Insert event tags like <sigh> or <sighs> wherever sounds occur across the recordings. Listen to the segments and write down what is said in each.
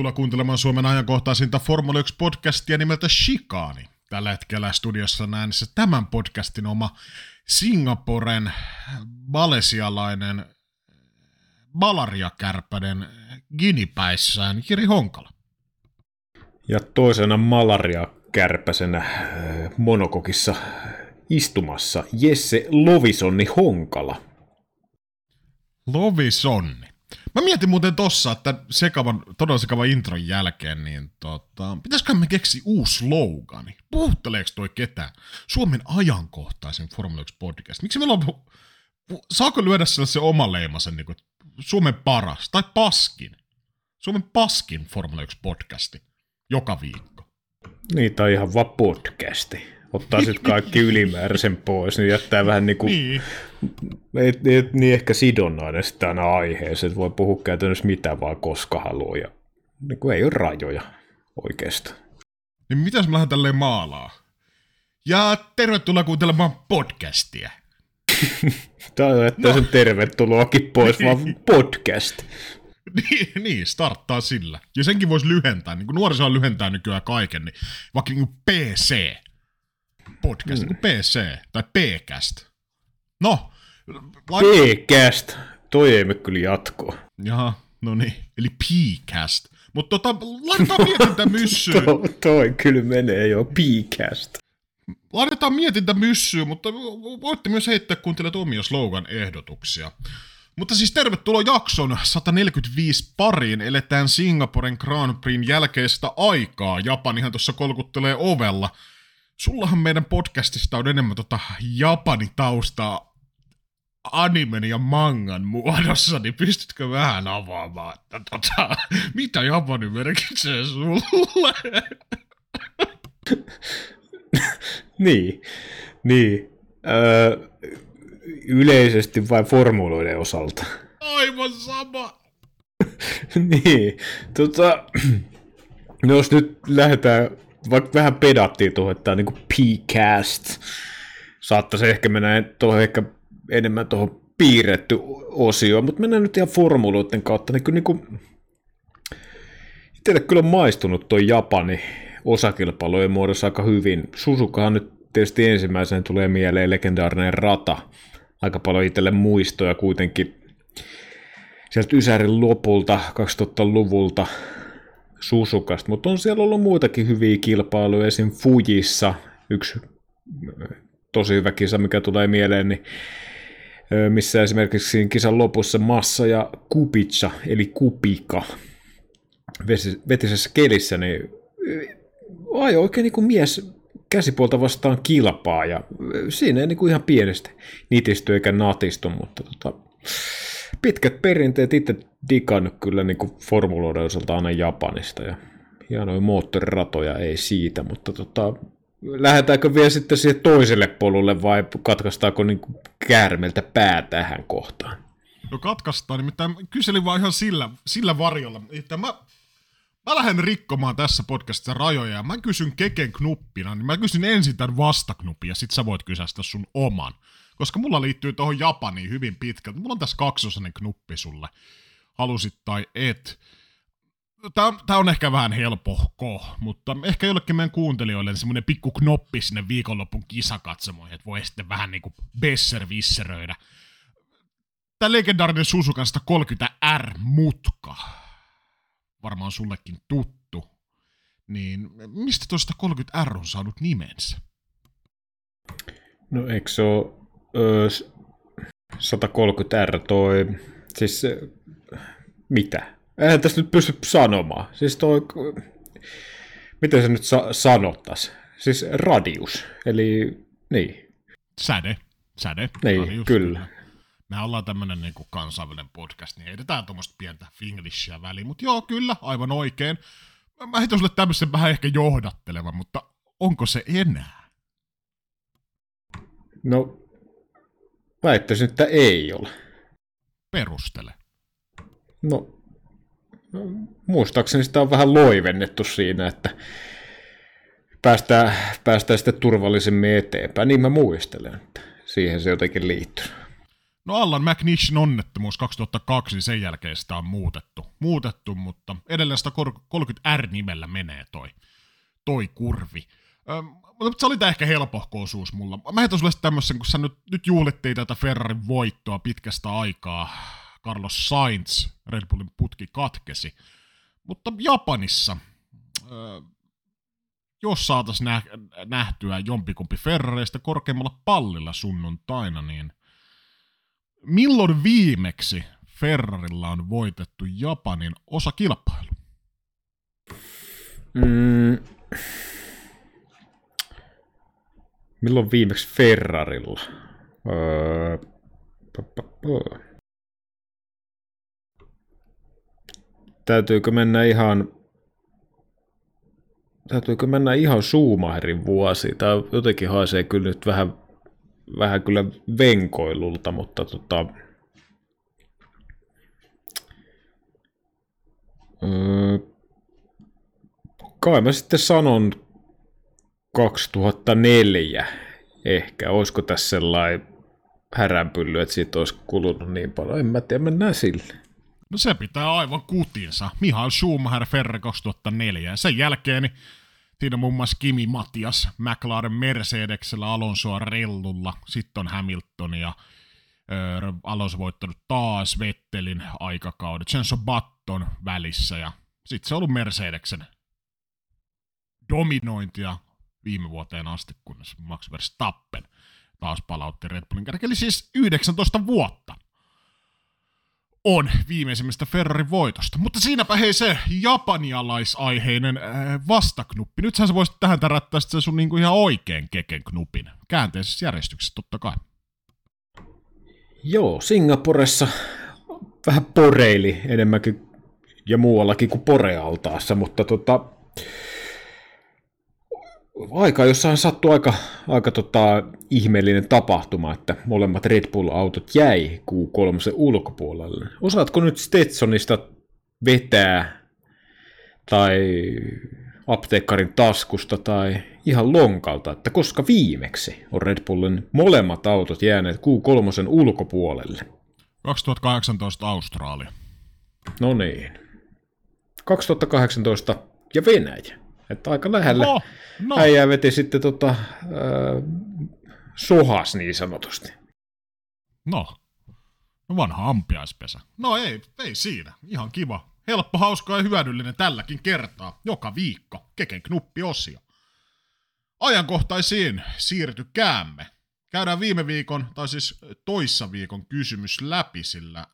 Tervetuloa kuuntelemaan Suomen ajankohtaisinta Formula 1-podcastia nimeltä Shikaani. Tällä hetkellä studiossa äänissä tämän podcastin oma Singaporen malesialainen malariakärpäden ginipäissään Jiri Honkala. Ja toisena malariakärpäsenä äh, monokokissa istumassa Jesse Lovisonni Honkala. Lovisonni. Mä mietin muuten tossa, että sekavan, todella sekavan intron jälkeen, niin tota, pitäisikö me keksi uusi slogani? Puhutteleeko toi ketään? Suomen ajankohtaisen Formula 1 podcast. Miksi meillä on, saako lyödä sellaisen oma leimasen, niin kuin, Suomen paras, tai paskin? Suomen paskin Formula 1 podcasti, joka viikko. Niin, tai ihan vaan podcasti ottaa sitten kaikki ylimääräisen pois, niin jättää vähän niinku, niin kuin, niin. Niin, niin ehkä sidonnainen sitten aina aiheeseen, että voi puhua käytännössä mitä vaan koska haluaa, ja niin kuin ei ole rajoja oikeastaan. Niin mitäs mä lähden tälleen maalaa? Ja tervetuloa kuuntelemaan podcastia. <laughs> Tämä on, että no. sen tervetuloakin pois, niin. vaan podcast. <laughs> Niin, niin, starttaa sillä. Ja senkin voisi lyhentää, niin kuin nuoriso lyhentää nykyään kaiken, niin vaikka niin kuin PC podcast, mm. PC tai P-cast. No, P-cast, toi ei me kyllä jatkoa. Jaha, no niin, eli P-cast. Mutta tota, laitetaan <laughs> mietintä myssyyn. to, toi kyllä menee jo, P-cast. Laitetaan mietintä myssyyn, mutta voitte myös heittää kuuntelet omia slogan-ehdotuksia. Mutta siis tervetuloa jakson 145 pariin. Eletään Singaporen Grand Prixin jälkeistä aikaa. Japanihan tuossa kolkuttelee ovella sullahan meidän podcastista on enemmän tota Japani-taustaa animen ja mangan muodossa, niin pystytkö vähän avaamaan, että tota, mitä Japani merkitsee sulle? <laughs> niin, niin. Öö, yleisesti vai formuloiden osalta? Aivan sama. <laughs> niin, tota, <clears throat> no jos nyt lähdetään vaikka vähän pedattiin tuohon, että tämä on niin P-cast. Saattaisi ehkä mennä tuohon ehkä enemmän tuohon piirretty osio, mutta mennään nyt ihan formuloiden kautta. Niin, niin kuin, itselle kyllä on maistunut tuo Japani osakilpailujen muodossa aika hyvin. Susukahan nyt tietysti ensimmäisenä tulee mieleen legendaarinen rata. Aika paljon itselle muistoja kuitenkin sieltä Ysärin lopulta 2000-luvulta Susukasta, mutta on siellä ollut muitakin hyviä kilpailuja, esim. Fujissa, yksi tosi hyvä kisa, mikä tulee mieleen, niin missä esimerkiksi kisan lopussa Massa ja Kupica, eli Kupika, vetisessä kelissä, niin ajo oikein niin kuin mies käsipuolta vastaan kilpaa, ja siinä ei niin kuin ihan pienestä nitisty eikä natistu, mutta tota, pitkät perinteet itse digannut kyllä niin kuin formuloiden osalta aina Japanista ja hienoja moottoriratoja ei siitä, mutta tota, lähdetäänkö vielä sitten siihen toiselle polulle vai katkaistaanko niin käärmeltä pää tähän kohtaan? No katkaistaan, nimittäin kyselin vaan ihan sillä, sillä varjolla, että mä, mä lähden rikkomaan tässä podcastissa rajoja ja mä kysyn keken knuppina, niin mä kysyn ensin tämän vastaknupin ja sit sä voit kysästä sun oman. Koska mulla liittyy tuohon Japaniin hyvin pitkälti. Mulla on tässä kaksosainen knuppi sulle halusit tai et. Tämä, on ehkä vähän helpohko, mutta ehkä jollekin meidän kuuntelijoille semmoinen pikku knoppi sinne viikonlopun kisakatsomoihin, että voi sitten vähän niinku besservisseröidä. Tämä legendaarinen Suzukan 130R-mutka, varmaan sullekin tuttu, niin mistä tuosta 30R on saanut nimensä? No eikö se ole öö, 130R toi, siis mitä? Eihän tässä nyt pysty sanomaan. Siis toi, miten se nyt sa- sanottas? Siis radius, eli niin. Säde, säde. Niin, radius, kyllä. Me ollaan tämmönen niin kansainvälinen podcast, niin heitetään tuommoista pientä finglishia väliin. Mutta joo, kyllä, aivan oikein. Mä heitän sulle tämmöisen vähän ehkä johdattelevan, mutta onko se enää? No, väittäisin, että ei ole. Perustele. No, muistaakseni sitä on vähän loivennettu siinä, että päästään, päästään sitten turvallisemmin eteenpäin. Niin mä muistelen, että siihen se jotenkin liittyy. No Allan McNishin onnettomuus 2002, niin sen jälkeen sitä on muutettu. Muutettu, mutta edelleen sitä 30R-nimellä menee toi, toi kurvi. Öm, mutta se oli ehkä helpohko mulla. Mä heitän sulle tämmöisen, kun sä nyt, nyt juhlittiin tätä Ferrarin voittoa pitkästä aikaa. Carlos Sainz, Red Bullin putki katkesi. Mutta Japanissa, jos saatais nä- nähtyä jompikumpi Ferrareista korkeammalla pallilla sunnuntaina, niin milloin viimeksi Ferrarilla on voitettu Japanin osakilpailu? Mm. Milloin viimeksi Ferrarilla? Öö... Täytyykö mennä ihan täytyykö mennä ihan Schumacherin vuosi? Tämä jotenkin haisee kyllä nyt vähän, vähän kyllä venkoilulta, mutta tota, öö, kai mä sitten sanon 2004 ehkä. Olisiko tässä sellainen häränpylly, että siitä olisi kulunut niin paljon. En mä tiedä, mennään sille. No se pitää aivan kutinsa. Mihail Schumacher Ferrari 2004. Ja sen jälkeen niin siinä on muun muassa Kimi Matias McLaren Mercedeksellä, Alonsoa Rellulla, sitten on Hamilton ja Alonso voittanut taas Vettelin aikakaudet. Jenson Button välissä ja sitten se on ollut Mercedeksen dominointia viime vuoteen asti, kunnes Max Verstappen taas palautti Red Bullin kärki. Eli siis 19 vuotta on viimeisimmästä Ferrarin voitosta. Mutta siinäpä hei se japanialaisaiheinen äh, vastaknuppi. Nythän sä voisit tähän tärättää sen sun niinku ihan oikein keken knupin. Käänteisessä järjestyksessä totta kai. Joo, Singaporessa vähän poreili enemmänkin ja muuallakin kuin porealtaassa, mutta tota, aika jossain sattui aika, aika tota, ihmeellinen tapahtuma, että molemmat Red Bull-autot jäi Q3 ulkopuolelle. Osaatko nyt Stetsonista vetää tai apteekkarin taskusta tai ihan lonkalta, että koska viimeksi on Red Bullin molemmat autot jääneet Q3 ulkopuolelle? 2018 Australia. No niin. 2018 ja Venäjä. Että aika lähellä. No, no. Äijää veti sitten tota, äh, sohas niin sanotusti. No, no vanha ampiaispesä. No ei, ei siinä. Ihan kiva. Helppo, hauska ja hyödyllinen tälläkin kertaa. Joka viikko. Keken knuppi osio. Ajankohtaisiin siirtykäämme. Käydään viime viikon, tai siis toissa viikon kysymys läpi, sillä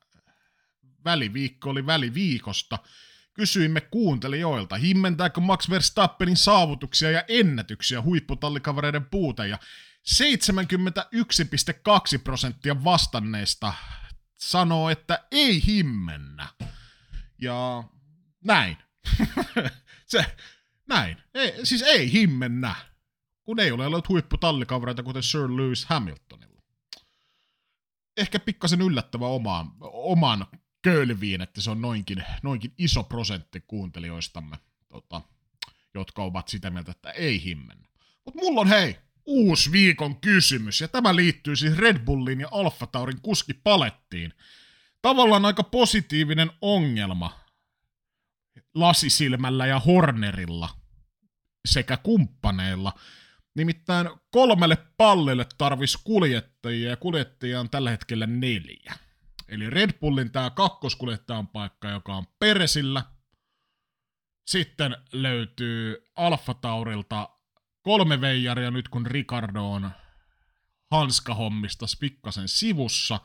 väliviikko oli väliviikosta – Kysyimme kuuntelijoilta, himmentääkö Max Verstappenin saavutuksia ja ennätyksiä huipputallikavereiden puute, ja 71,2 prosenttia vastanneista sanoo, että ei himmennä. Ja näin. <laughs> Se, näin. Ei, siis ei himmennä, kun ei ole ollut huipputallikavereita kuten Sir Lewis Hamiltonilla. Ehkä pikkasen yllättävä omaan, oman kölviin, että se on noinkin, noinkin iso prosentti kuuntelijoistamme, tota, jotka ovat sitä mieltä, että ei himmen. Mutta mulla on hei, uusi viikon kysymys, ja tämä liittyy siis Red Bullin ja Alfa Taurin kuskipalettiin. Tavallaan aika positiivinen ongelma lasisilmällä ja Hornerilla sekä kumppaneilla. Nimittäin kolmelle pallille tarvis kuljettajia, ja kuljettajia on tällä hetkellä neljä. Eli Red Bullin tämä kakkoskuljettajan paikka, joka on Peresillä. Sitten löytyy Alfa Taurilta kolme veijaria nyt kun Ricardo on hanskahommista pikkasen sivussa.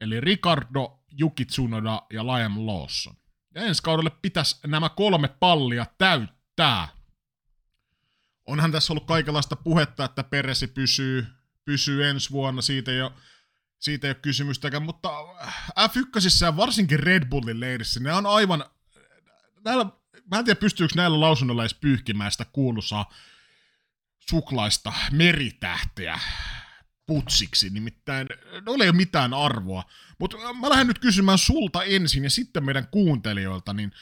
Eli Ricardo, Yuki Tsunoda ja Liam Lawson. Ja ensi kaudelle pitäisi nämä kolme pallia täyttää. Onhan tässä ollut kaikenlaista puhetta, että Peresi pysyy, pysyy ensi vuonna. Siitä jo siitä ei ole kysymystäkään, mutta F1 ja varsinkin Red Bullin leirissä, ne on aivan, näillä, mä en tiedä pystyykö näillä lausunnoilla edes pyyhkimään sitä kuuluisaa suklaista meritähteä putsiksi, nimittäin ne ei ole mitään arvoa. Mutta mä lähden nyt kysymään sulta ensin ja sitten meidän kuuntelijoilta, niin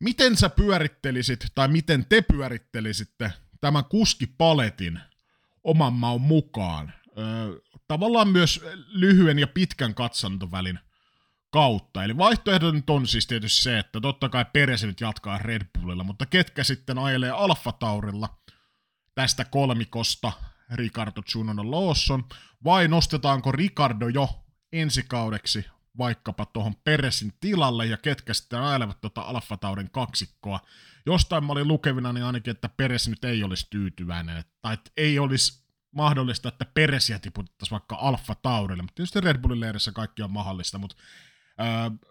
miten sä pyörittelisit tai miten te pyörittelisitte tämän kuskipaletin oman maun mukaan? Tavallaan myös lyhyen ja pitkän katsantovälin kautta. Eli vaihtoehdot nyt on siis tietysti se, että totta kai Peres nyt jatkaa Red Bullilla, mutta ketkä sitten ajelee Alfa Taurilla tästä kolmikosta, Ricardo Tsunoda Lawson, vai nostetaanko Ricardo jo ensi kaudeksi vaikkapa tuohon Peresin tilalle, ja ketkä sitten ajelevat tuota Alfa Taurin kaksikkoa. Jostain mä olin lukevina niin ainakin, että Peres nyt ei olisi tyytyväinen, tai että ei olisi mahdollista, että Peresiä tiputettaisiin vaikka Alfa Taurille, mutta tietysti Red Bullin leirissä kaikki on mahdollista, mutta öö,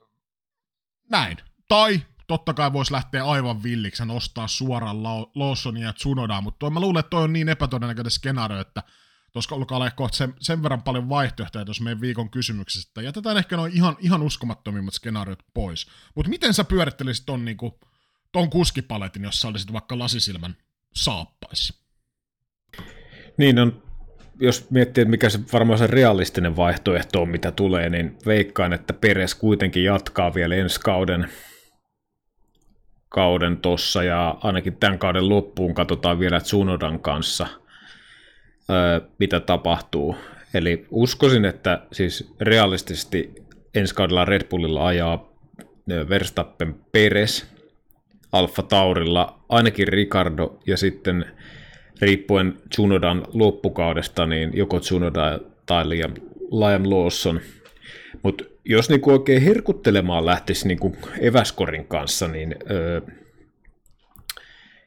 näin. Tai totta kai voisi lähteä aivan villiksi nostaa suoraan Lawsonia ja Tsunodaa, mutta mä luulen, että toi on niin epätodennäköinen skenaario, että tuossa alkaa olla kohta sen, sen, verran paljon vaihtoehtoja tuossa meidän viikon kysymyksessä, että jätetään ehkä noin ihan, ihan uskomattomimmat skenaariot pois. Mutta miten sä pyörittelisit ton, niinku, ton kuskipaletin, jos sä olisit vaikka lasisilmän saappaissa? Niin on, jos miettii, että mikä se varmaan se realistinen vaihtoehto on, mitä tulee, niin veikkaan, että Peres kuitenkin jatkaa vielä ensi kauden kauden tossa ja ainakin tämän kauden loppuun katsotaan vielä Tsunodan kanssa, mitä tapahtuu. Eli uskoisin, että siis realistisesti ensi kaudella Red Bullilla ajaa Verstappen Peres, Alfa Taurilla ainakin Ricardo ja sitten riippuen Tsunodan loppukaudesta, niin joko Tsunoda tai Liam, Liam Lawson. Mutta jos niinku oikein herkuttelemaan lähtisi niinku eväskorin kanssa, niin öö,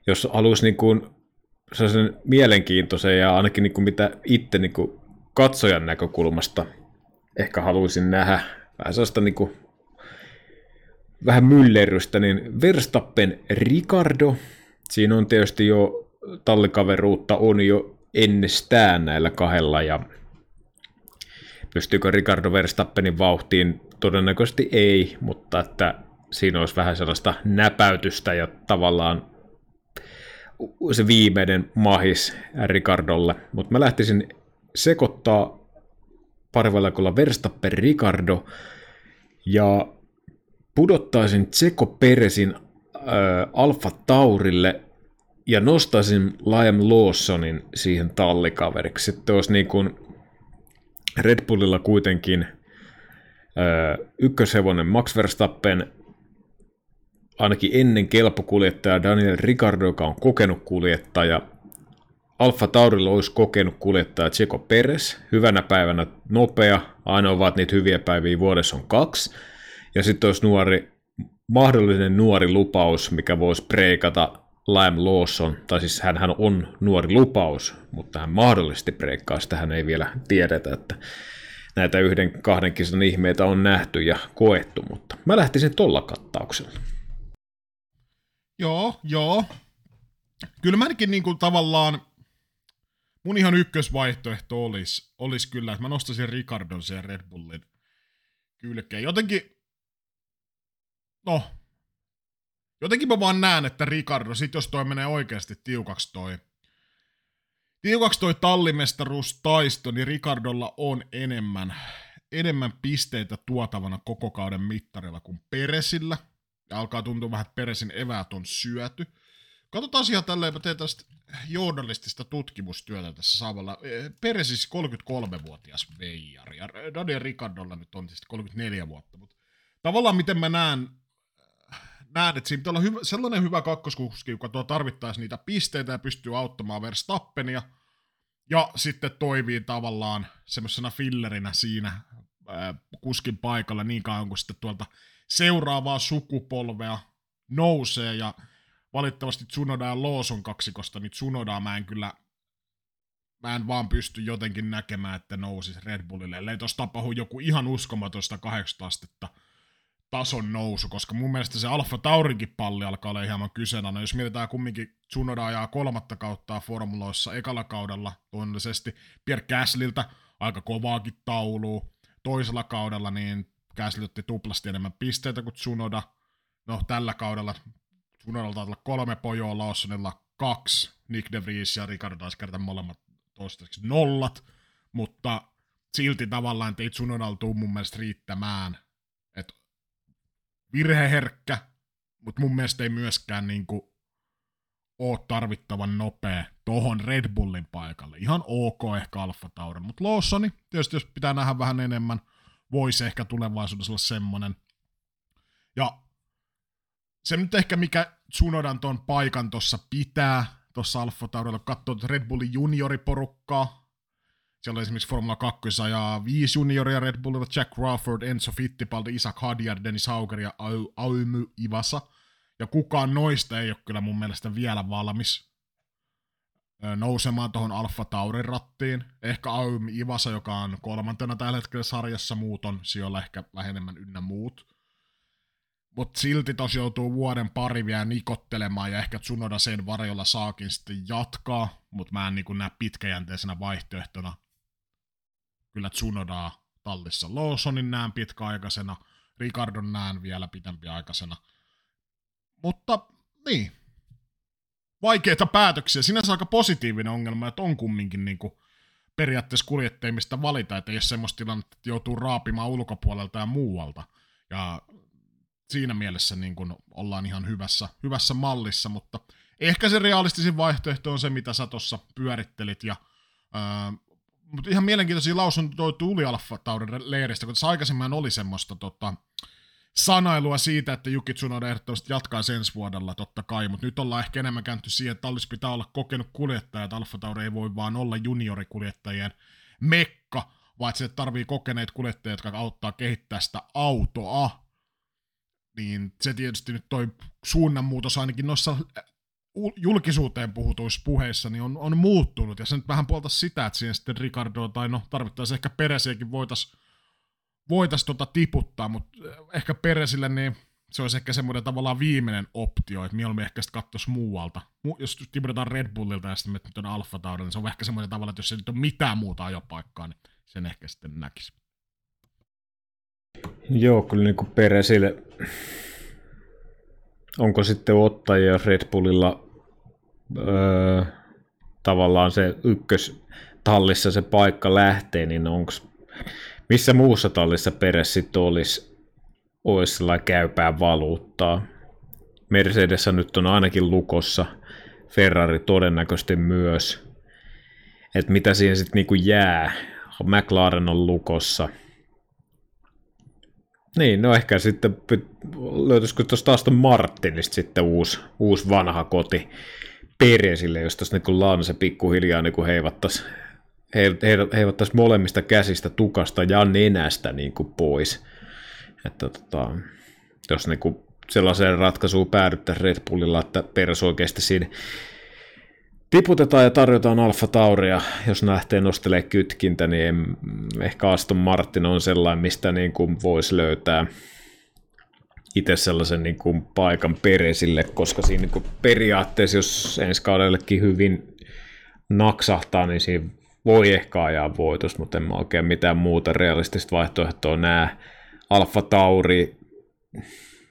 jos haluaisi niinku sellaisen mielenkiintoisen ja ainakin niinku mitä itse niinku katsojan näkökulmasta ehkä haluaisin nähdä vähän sellaista niinku, vähän myllerrystä, niin Verstappen Ricardo, siinä on tietysti jo tallikaveruutta on jo ennestään näillä kahdella ja pystyykö Ricardo Verstappenin vauhtiin? Todennäköisesti ei, mutta että siinä olisi vähän sellaista näpäytystä ja tavallaan se viimeinen mahis Ricardolle. Mutta mä lähtisin sekoittaa parivalakolla Verstappen Ricardo ja pudottaisin Tseko Peresin Alfa Taurille ja nostaisin Liam Lawsonin siihen tallikaveriksi. Sitten olisi niin kuin Red Bullilla kuitenkin ykköshevonen Max Verstappen, ainakin ennen kelpokuljettaja Daniel Ricardo, joka on kokenut kuljettaja. Alfa Taurilla olisi kokenut kuljettaja Checo Perez, hyvänä päivänä nopea, aina ovat niitä hyviä päiviä vuodessa on kaksi. Ja sitten olisi nuori, mahdollinen nuori lupaus, mikä voisi preikata Liam Lawson, tai siis hän, hän on nuori lupaus, mutta hän mahdollisesti breikkaa, sitä hän ei vielä tiedetä, että näitä yhden kahden kisan ihmeitä on nähty ja koettu, mutta mä lähtisin tolla kattauksella. Joo, joo. Kyllä mä ainakin niin kuin tavallaan, mun ihan ykkösvaihtoehto olisi, olisi kyllä, että mä nostaisin Ricardon sen Red Bullin kylkeen. Jotenkin, no, Jotenkin mä vaan näen, että Ricardo, sit jos toi menee oikeasti tiukaksi toi, tiukaksi toi tallimestaruustaisto, niin Ricardolla on enemmän, enemmän pisteitä tuotavana koko kauden mittarilla kuin Peresillä. Ja alkaa tuntua vähän, että Peresin eväät on syöty. Katsotaan ihan tälleen, mä teen tästä journalistista tutkimustyötä tässä saavalla. Peresis 33-vuotias veijari, ja Daniel Ricardolla nyt on tietysti 34 vuotta, mutta tavallaan miten mä näen näen, että siinä pitää olla hyvä, sellainen hyvä kakkoskuski, joka tuo tarvittaisi niitä pisteitä ja pystyy auttamaan Verstappenia, ja sitten toimii tavallaan semmoisena fillerinä siinä ää, kuskin paikalla niin kauan kuin sitten tuolta seuraavaa sukupolvea nousee, ja valitettavasti Tsunoda ja Lawson kaksikosta, niin Tsunodaa mä en kyllä mä en vaan pysty jotenkin näkemään, että nousisi Red Bullille, ellei tuossa tapahdu joku ihan uskomatonsta 8 astetta – tason nousu, koska mun mielestä se Alfa Taurinkin palli alkaa olla hieman kyseenalainen. Jos mietitään kumminkin Tsunoda ajaa kolmatta kautta formuloissa ekalla kaudella luonnollisesti Pierre Gasliltä aika kovaakin tauluu. Toisella kaudella niin Gasly otti tuplasti enemmän pisteitä kuin Tsunoda. No tällä kaudella Tsunodalta olla kolme pojoa, Lawsonilla kaksi, Nick De Vries ja Ricardo taisi kertaa molemmat toistaiseksi nollat, mutta silti tavallaan ei Tsunodalla tule mun mielestä riittämään virheherkkä, mutta mun mielestä ei myöskään niin kuin oo tarvittavan nopea tohon Red Bullin paikalle. Ihan ok ehkä Alfa Tauri, mutta Lawsoni, tietysti jos pitää nähdä vähän enemmän, voisi ehkä tulevaisuudessa olla semmonen. Ja se nyt ehkä mikä Tsunodan ton paikan tuossa pitää, tuossa Alfa Taurilla, kun katsoo Red Bullin junioriporukkaa, siellä on esimerkiksi Formula 2 ja viisi junioria Red Bullilla, Jack Crawford, Enzo Fittipaldi, Isaac Hadjar, Dennis Hauger ja Aumy Ivasa. Ja kukaan noista ei ole kyllä mun mielestä vielä valmis nousemaan tuohon Alfa Taurin rattiin. Ehkä Aumy Ivasa, joka on kolmantena tällä hetkellä sarjassa, muut on siellä ehkä vähemmän ynnä muut. Mutta silti tos joutuu vuoden pari vielä nikottelemaan ja ehkä Tsunoda sen varjolla saakin sitten jatkaa, mutta mä en niin näe pitkäjänteisenä vaihtoehtona kyllä Tsunodaa tallissa. Lawsonin näen pitkäaikaisena, Ricardon näen vielä pitempiaikaisena. Mutta niin, vaikeita päätöksiä. Sinänsä aika positiivinen ongelma, että on kumminkin niin kuin periaatteessa kuljettajimista valita, että ole semmoista tilannetta, että joutuu raapimaan ulkopuolelta ja muualta. Ja siinä mielessä niin kuin ollaan ihan hyvässä, hyvässä mallissa, mutta ehkä se realistisin vaihtoehto on se, mitä sä tuossa pyörittelit, ja ää, mutta ihan mielenkiintoisia lausuntoja tuli Alfa Taurin leiristä, kun tässä aikaisemmin oli semmoista tota, sanailua siitä, että Juki Tsunoda ehdottomasti jatkaa ensi vuodella, totta kai, mutta nyt ollaan ehkä enemmän käänty siihen, että Tallis pitää olla kokenut kuljettaja, että Alfa Tauri ei voi vaan olla juniorikuljettajien mekka, vaan että se tarvii kokeneet kuljettajia, jotka auttaa kehittää sitä autoa, niin se tietysti nyt toi suunnanmuutos ainakin noissa julkisuuteen puhutuissa puheissa niin on, on muuttunut, ja se nyt vähän puolta sitä, että siihen sitten Ricardo, tai no tarvittaisiin ehkä Peresiäkin voitaisiin voitais tota tiputtaa, mutta ehkä Peresille niin se olisi ehkä semmoinen tavallaan viimeinen optio, että mieluummin ehkä sitten katsoisi muualta. Jos tiputetaan Red Bullilta ja sitten nyt on Alfa niin se on ehkä semmoinen tavalla, että jos se nyt on mitään muuta ajopaikkaa, niin sen ehkä sitten näkisi. Joo, kyllä niin kuin Peresille onko sitten ottajia, jos Red Bullilla öö, tavallaan se ykköstallissa se paikka lähtee, niin onko missä muussa tallissa Peres sitten olisi, olisi sellainen käypää valuuttaa? Mercedes nyt on ainakin lukossa, Ferrari todennäköisesti myös. Että mitä siihen sitten niinku jää? McLaren on lukossa – niin, no ehkä sitten löytyisikö tuosta Aston Martinista sitten uusi, uusi vanha koti Peresille, jos tuossa niin Lance pikkuhiljaa niin heivattaisi he, he, heivattaisi molemmista käsistä, tukasta ja nenästä niin kuin pois. Että tota, jos niin kuin sellaiseen ratkaisuun päädyttäisiin Red Bullilla, että Peres oikeasti siinä tiputetaan ja tarjotaan Alfa Tauria, jos lähtee nostelee kytkintä, niin ehkä Aston Martin on sellainen, mistä niin kuin voisi löytää itse sellaisen niin kuin paikan peresille, koska siinä niin kuin periaatteessa, jos ensi kaudellekin hyvin naksahtaa, niin siinä voi ehkä ajaa voitos, mutta en mä oikein mitään muuta realistista vaihtoehtoa näe. Alfa Tauri,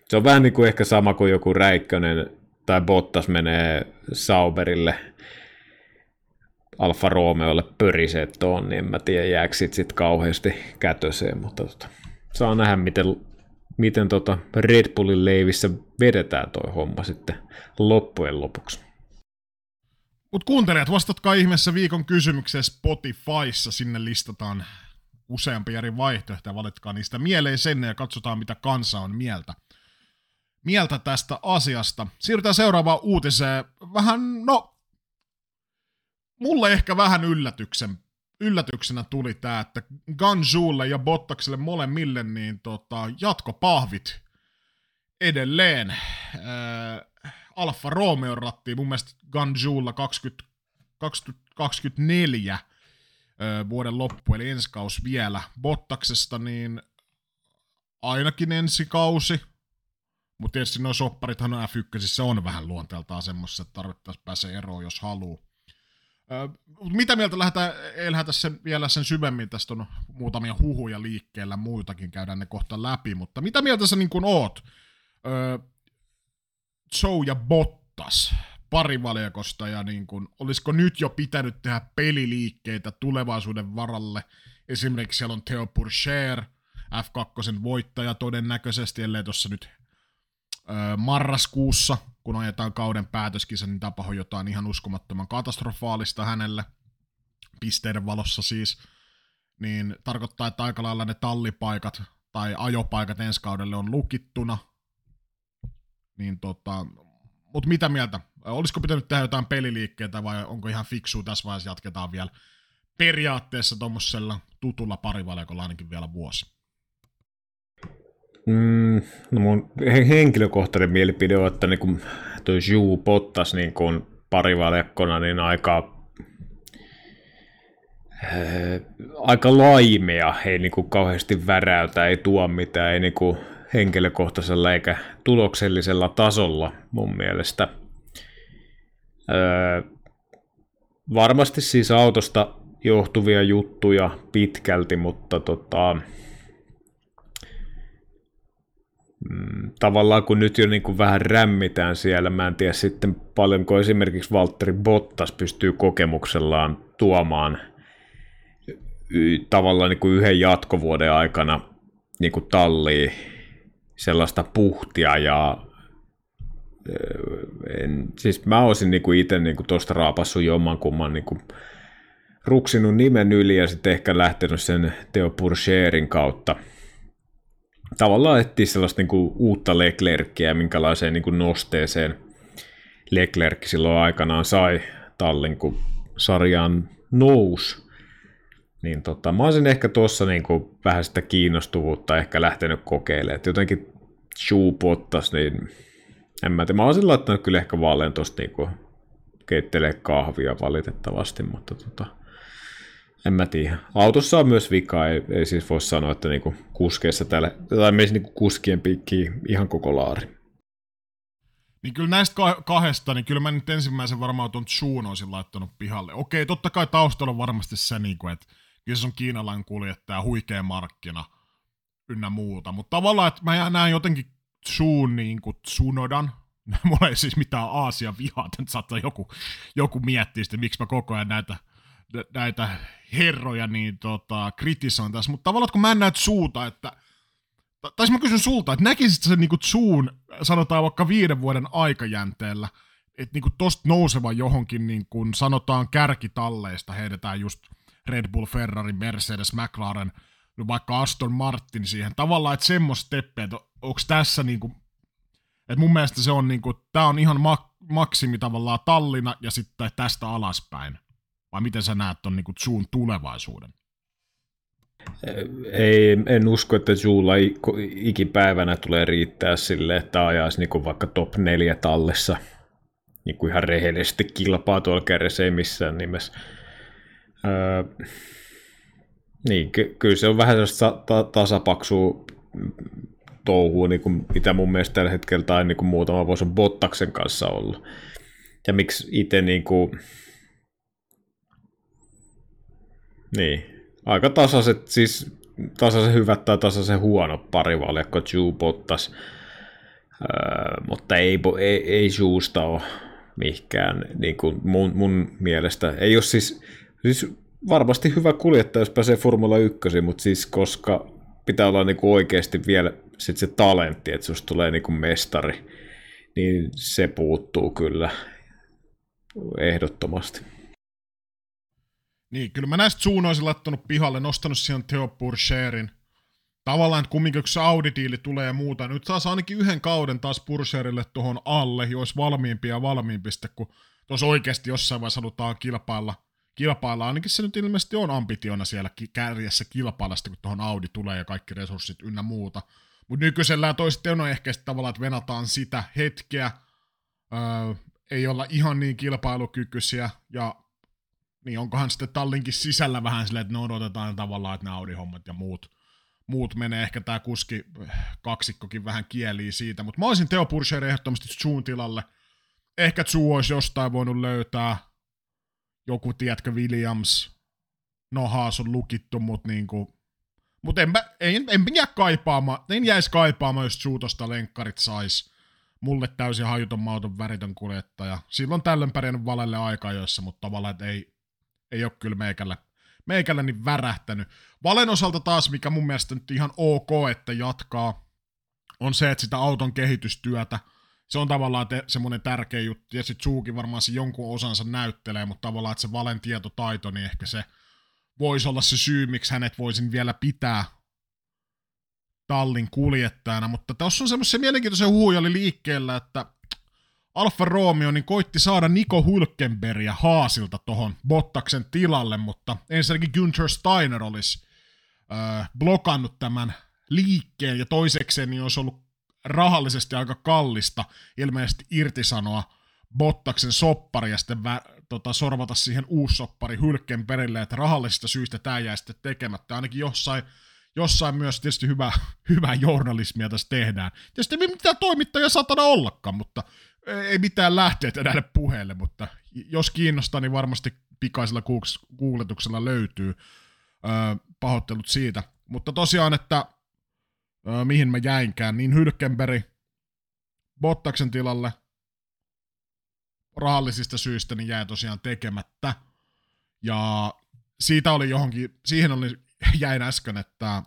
se on vähän niin kuin ehkä sama kuin joku Räikkönen tai Bottas menee Sauberille – Alfa Romeolle pörisee tuon, niin en mä tiedä jääkö sit, sit kauheasti kätöseen, mutta tota, saa nähdä miten, miten tota Red Bullin leivissä vedetään toi homma sitten loppujen lopuksi. Mutta kuuntelijat, vastatkaa ihmeessä viikon kysymykseen Spotifyssa, sinne listataan useampi eri vaihtoehto ja valitkaa niistä mieleen sen ja katsotaan mitä kansa on mieltä. Mieltä tästä asiasta. Siirrytään seuraavaan uutiseen. Vähän, no, mulle ehkä vähän yllätyksen, yllätyksenä tuli tämä, että Ganjulle ja Bottakselle molemmille niin tota, jatkopahvit edelleen. Äh, Alfa Romeo rattiin mun mielestä Ganjulla 20, 2024 äh, vuoden loppu, eli ensi kausi vielä. Bottaksesta niin ainakin ensi kausi, mutta tietysti nuo sopparithan on F1 on vähän luonteeltaan semmoista, että tarvittaisiin pääsee eroon, jos haluaa. Mitä mieltä lähdetään, ei lähdetä sen, vielä sen syvemmin, tästä on muutamia huhuja liikkeellä, muitakin käydään ne kohta läpi, mutta mitä mieltä sä niin kuin oot? Joe ja Bottas parivaljakosta ja niin kuin, olisiko nyt jo pitänyt tehdä peliliikkeitä tulevaisuuden varalle? Esimerkiksi siellä on Theo Purcher, F2 voittaja todennäköisesti, ellei tuossa nyt marraskuussa kun ajetaan kauden päätöskisa, niin tapahtuu jotain ihan uskomattoman katastrofaalista hänelle, pisteiden valossa siis, niin tarkoittaa, että aika lailla ne tallipaikat tai ajopaikat ensi kaudelle on lukittuna, niin tota, mutta mitä mieltä? Olisiko pitänyt tehdä jotain peliliikkeitä vai onko ihan fiksu tässä vaiheessa jatketaan vielä periaatteessa tuommoisella tutulla parivaljakolla ainakin vielä vuosi? Mm, no mun henkilökohtainen mielipide on, että niin tuo Juu Pottas niin kuin parivaljakkona niin aika äh, aika laimea, ei niin kuin kauheasti väräytä, ei tuo mitään, ei niin kuin henkilökohtaisella eikä tuloksellisella tasolla mun mielestä. Öö, varmasti siis autosta johtuvia juttuja pitkälti, mutta tota, mm, tavallaan kun nyt jo niin kuin vähän rämmitään siellä, mä en tiedä sitten paljonko esimerkiksi Valtteri Bottas pystyy kokemuksellaan tuomaan tavallaan niin kuin yhden jatkovuoden aikana niin kuin talliin sellaista puhtia ja en, siis mä olisin niinku itse niinku tuosta raapassut jommankumman niinku ruksinut nimen yli ja sitten ehkä lähtenyt sen Theo Purcherin kautta. Tavallaan etsiä sellaista niinku uutta Leclerckiä, minkälaiseen niinku nosteeseen Leclerc silloin aikanaan sai tallin, kun sarjaan nousi. Niin tota, mä olisin ehkä tuossa niinku vähän sitä kiinnostuvuutta ehkä lähtenyt kokeilemaan. Et jotenkin Shoe niin en mä tiedä. Mä olisin laittanut kyllä ehkä vaalean tuosta niinku keittelee kahvia valitettavasti, mutta tota, en mä tiedä. Autossa on myös vika, ei, ei siis voi sanoa, että niinku kuskeessa täällä, tai myös niinku kuskien piikki ihan koko laari. Niin kyllä näistä kahdesta, niin kyllä mä nyt ensimmäisen varmaan tuon Chuun olisin laittanut pihalle. Okei, totta kai taustalla on varmasti se, niin kuin, että kyllä se on kiinalainen kuljettaja, huikea markkina ynnä muuta. Mutta tavallaan, että mä näen jotenkin Tsuun niin kuin Tsunodan, <laughs> mulla ei siis mitään Aasia vihaa, että saattaa joku, joku miettiä sitten, miksi mä koko ajan näitä, näitä herroja niin tota, kritisoin tässä, mutta tavallaan kun mä en näe Tsuuta, että tai mä kysyn sulta, että näkisit sen niinku Tsuun, sanotaan vaikka viiden vuoden aikajänteellä, että niinku tosta nouseva johonkin, niin kuin sanotaan kärkitalleista, heitetään just Red Bull, Ferrari, Mercedes, McLaren, no vaikka Aston Martin siihen. Tavallaan, että semmoista steppiä, että onko tässä niinku, että mun mielestä se on niinku, tää on ihan mak- maksimi tavallaan Tallina ja sitten tästä alaspäin. Vai miten sä näet ton niinku suun tulevaisuuden? Ei, en usko, että Juulla ikipäivänä tulee riittää sille, että ajaisi niin vaikka top 4 tallessa niin kuin ihan rehellisesti kilpaa tuolla kärjessä, ei missään nimessä. Öö, niin, ky- kyllä se on vähän sellaista ta- tasapaksua touhua, niin kuin mitä mun mielestä tällä hetkellä tai niin kuin muutama vuosi on Bottaksen kanssa ollut. Ja miksi itse niin kuin... Niin, aika tasaiset, siis tasaisen hyvät tai tasaisen huono parivaljakko Jew Bottas, öö, mutta ei, ei, ei Jewsta ole mihinkään niin kuin mun, mun mielestä. Ei ole siis, siis varmasti hyvä kuljettaja, jos pääsee Formula 1, mutta siis koska pitää olla niinku oikeasti vielä sit se talentti, että susta tulee niinku mestari, niin se puuttuu kyllä ehdottomasti. Niin, kyllä mä näistä Zoon olisin laittanut pihalle, nostanut siihen Theo Purcherin. Tavallaan, että kumminkin kun se Audi-diili tulee ja muuta, nyt saisi ainakin yhden kauden taas Purcherille tuohon alle, jos valmiimpi ja valmiimpi sitten, kun tuossa oikeasti jossain vaiheessa halutaan kilpailla – kilpailla. Ainakin se nyt ilmeisesti on ambitiona siellä kärjessä kilpailla kun tuohon Audi tulee ja kaikki resurssit ynnä muuta. Mutta nykyisellään toiset on ehkä tavallaan, että venataan sitä hetkeä, öö, ei olla ihan niin kilpailukykyisiä, ja niin onkohan sitten tallinkin sisällä vähän silleen, että ne odotetaan tavallaan, että ne Audi-hommat ja muut, muut menee, ehkä tämä kuski kaksikkokin vähän kieliä siitä, mutta mä olisin Teo Purcher ehdottomasti Zoon tilalle. Ehkä Zoo olisi jostain voinut löytää joku, tiedätkö, Williams, no Haas on lukittu, mutta niinku, mut enpä, en, en jää kaipaamaan, en jäisi kaipaamaan, jos Suutosta lenkkarit sais. Mulle täysin hajuton mauton väritön kuljettaja. Silloin tällöin pärjännyt valelle aikajoissa, mutta tavallaan, ei, ei ole kyllä meikällä, meikällä niin värähtänyt. Valen osalta taas, mikä mun mielestä nyt ihan ok, että jatkaa, on se, että sitä auton kehitystyötä, se on tavallaan te, semmoinen tärkeä juttu, ja sitten Suukin varmaan se jonkun osansa näyttelee, mutta tavallaan, että se Valen tietotaito, niin ehkä se voisi olla se syy, miksi hänet voisin vielä pitää tallin kuljettajana, mutta tuossa on semmoisia mielenkiintoisia huhuja oli liikkeellä, että Alfa Romeo niin koitti saada Niko Hulkenbergia Haasilta tuohon Bottaksen tilalle, mutta ensinnäkin Günther Steiner olisi äh, blokannut tämän liikkeen, ja toisekseen niin olisi ollut rahallisesti aika kallista ilmeisesti irtisanoa Bottaksen soppari ja sitten vä- tota, sorvata siihen uusi soppari hylken perille, että rahallisista syistä tämä jäi sitten tekemättä. Ainakin jossain, jossain myös tietysti hyvä, <laughs> hyvää journalismia tässä tehdään. Tietysti ei mitään toimittajia satana ollakaan, mutta ei mitään lähteitä näille puheille, mutta jos kiinnostaa, niin varmasti pikaisella googletuksella löytyy. Pahoittelut siitä. Mutta tosiaan, että mihin mä jäinkään, niin Hylkenberg Bottaksen tilalle rahallisista syistä niin jäi tosiaan tekemättä. Ja siitä oli johonkin, siihen oli, <laughs> jäin äsken, että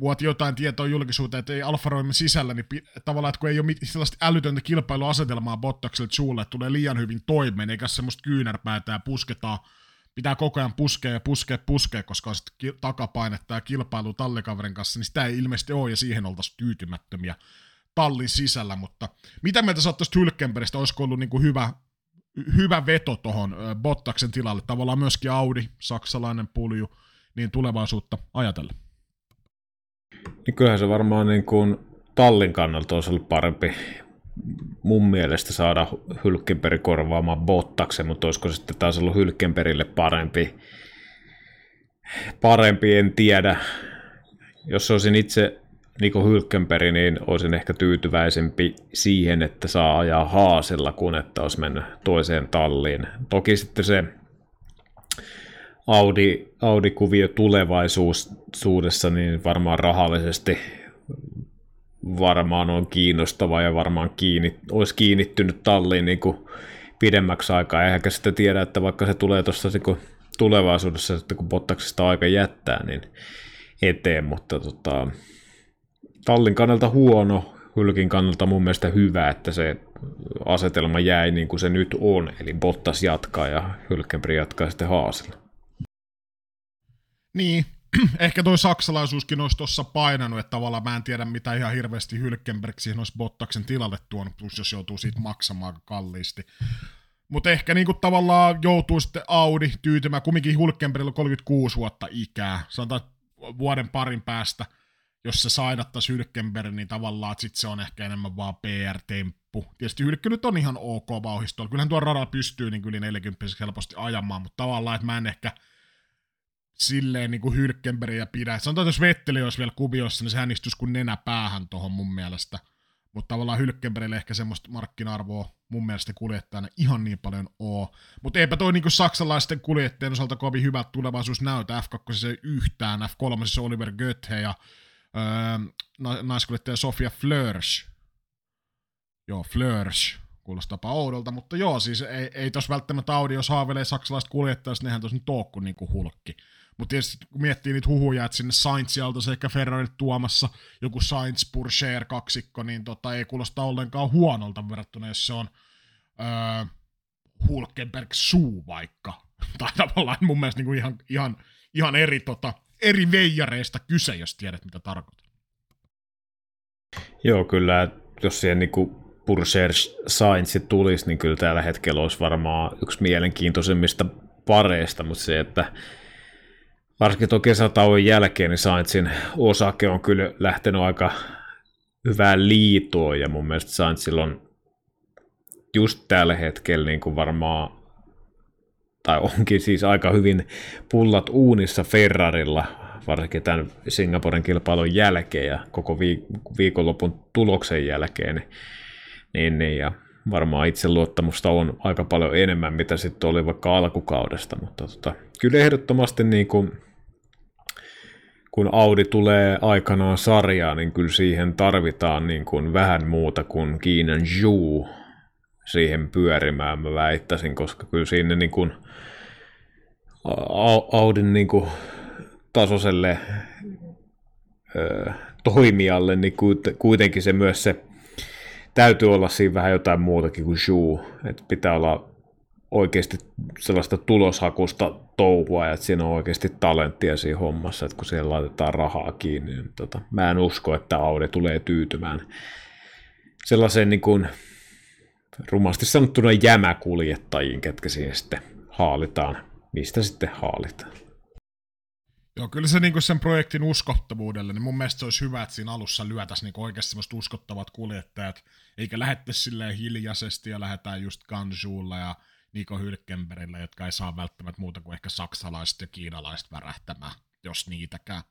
vuoti jotain tietoa julkisuuteen, että ei Alfa Romeo sisällä, niin tavallaan, että kun ei ole sellaista älytöntä kilpailuasetelmaa Bottakselle suulle, tulee liian hyvin toimeen, eikä semmoista kyynärpäätä ja pusketaan, pitää koko ajan puskea ja puskea puskea, koska on sitten takapainetta ja kilpailu tallikaverin kanssa, niin sitä ei ilmeisesti ole, ja siihen oltaisiin tyytymättömiä tallin sisällä, mutta mitä mieltä sä oot Hylkenbergistä, olisiko ollut niin kuin hyvä, hyvä veto tuohon Bottaksen tilalle, tavallaan myöskin Audi, saksalainen pulju, niin tulevaisuutta ajatellen? Niin kyllähän se varmaan niin kuin tallin kannalta olisi ollut parempi mun mielestä saada Hylkenberg korvaamaan Bottaksen, mutta olisiko sitten taas ollut Hylkenbergille parempi, parempi, en tiedä. Jos olisin itse Niko Hylkenberg, niin olisin ehkä tyytyväisempi siihen, että saa ajaa haasella, kun että olisi mennyt toiseen talliin. Toki sitten se Audi, Audi-kuvio tulevaisuudessa, niin varmaan rahallisesti varmaan on kiinnostava ja varmaan kiinni, olisi kiinnittynyt talliin niin kuin pidemmäksi aikaa. Eihän sitten tiedä, että vaikka se tulee tuossa niin tulevaisuudessa, että kun Bottaksesta aika jättää, niin eteen, mutta tota, tallin kannalta huono, Hylkin kannalta mun mielestä hyvä, että se asetelma jäi niin kuin se nyt on, eli Bottas jatkaa ja Hylkenberg jatkaa sitten Haasilla. Niin, <clears throat> ehkä toi saksalaisuuskin olisi tuossa painanut, että tavallaan mä en tiedä mitä ihan hirveästi Hylkenberg siihen olisi Bottaksen tilalle tuonut, plus jos joutuu siitä maksamaan kalliisti. Mutta ehkä niinku tavallaan joutuu sitten Audi tyytymään, kumminkin Hülkenbergillä on 36 vuotta ikää, sanotaan vuoden parin päästä, jos se sainattaisi Hylkenberg, niin tavallaan että sit se on ehkä enemmän vaan PR-temppu. Tietysti Hylkky nyt on ihan ok vauhistolla, kyllähän tuo radalla pystyy niin yli 40 helposti ajamaan, mutta tavallaan, että mä en ehkä – silleen niin kuin Hylkenbergia pidä. Sanotaan, että jos Vetteli olisi vielä kuviossa, niin sehän istuisi kuin nenä päähän tuohon mun mielestä. Mutta tavallaan Hylkenbergille ehkä semmoista markkina-arvoa mun mielestä kuljettajana ihan niin paljon oo. Mutta eipä toi niinku saksalaisten kuljettajien osalta kovin hyvä tulevaisuus näytä. F2 se yhtään, F3 se Oliver Göthe ja öö, naiskuljettaja Sofia Flörsch. Joo, Flörsch kuulostaa oudolta, mutta joo, siis ei, ei tos välttämättä Audi, jos haaveilee saksalaiset kuljettajat, nehän tos nyt oo kuin niinku hulkki. Mutta tietysti kun miettii niitä huhuja, että sinne Sainzialta se ehkä Ferrari tuomassa joku Sainz Purcher kaksikko, niin tota, ei kuulosta ollenkaan huonolta verrattuna, jos se on öö, Hulkenberg suu vaikka. <laughs> tai tavallaan mun mielestä niinku ihan, ihan, ihan eri, tota, eri veijareista kyse, jos tiedät mitä tarkoitan. Joo, kyllä, jos siihen niinku Purser Sainz tulisi, niin kyllä tällä hetkellä olisi varmaan yksi mielenkiintoisimmista pareista, mutta se, että varsinkin tuon kesätauon jälkeen, niin Sainzin osake on kyllä lähtenyt aika hyvään liitoon, ja mun mielestä Sainzilla on just tällä hetkellä niin kuin varmaan, tai onkin siis aika hyvin pullat uunissa Ferrarilla, varsinkin tämän Singaporen kilpailun jälkeen ja koko viikonlopun tuloksen jälkeen, niin, niin ja varmaan itseluottamusta on aika paljon enemmän, mitä sitten oli vaikka alkukaudesta, mutta tota, kyllä ehdottomasti niin kuin, kun Audi tulee aikanaan sarjaan, niin kyllä siihen tarvitaan niin kuin vähän muuta kuin Kiinan Zhu siihen pyörimään, mä väittäisin, koska kyllä siinä niin kuin Audin niin kuin tasoiselle ö, toimijalle, niin kuitenkin se myös se täytyy olla siinä vähän jotain muutakin kuin shuu, että pitää olla oikeasti sellaista tuloshakusta touhua ja että siinä on oikeasti talenttia siinä hommassa, että kun siihen laitetaan rahaa kiinni, niin tota, mä en usko, että Audi tulee tyytymään sellaiseen niin kuin, rumasti sanottuna jämäkuljettajiin, ketkä siihen sitten haalitaan, mistä sitten haalitaan. Joo, kyllä se niinku sen projektin uskottavuudelle, niin mun mielestä se olisi hyvä, että siinä alussa lyötäisiin niinku oikeasti semmoista uskottavat kuljettajat, eikä lähettäisi silleen hiljaisesti ja lähdetään just Ganjuulla ja Niko Hylkenbergillä, jotka ei saa välttämättä muuta kuin ehkä saksalaiset ja kiinalaiset värähtämään, jos niitäkään.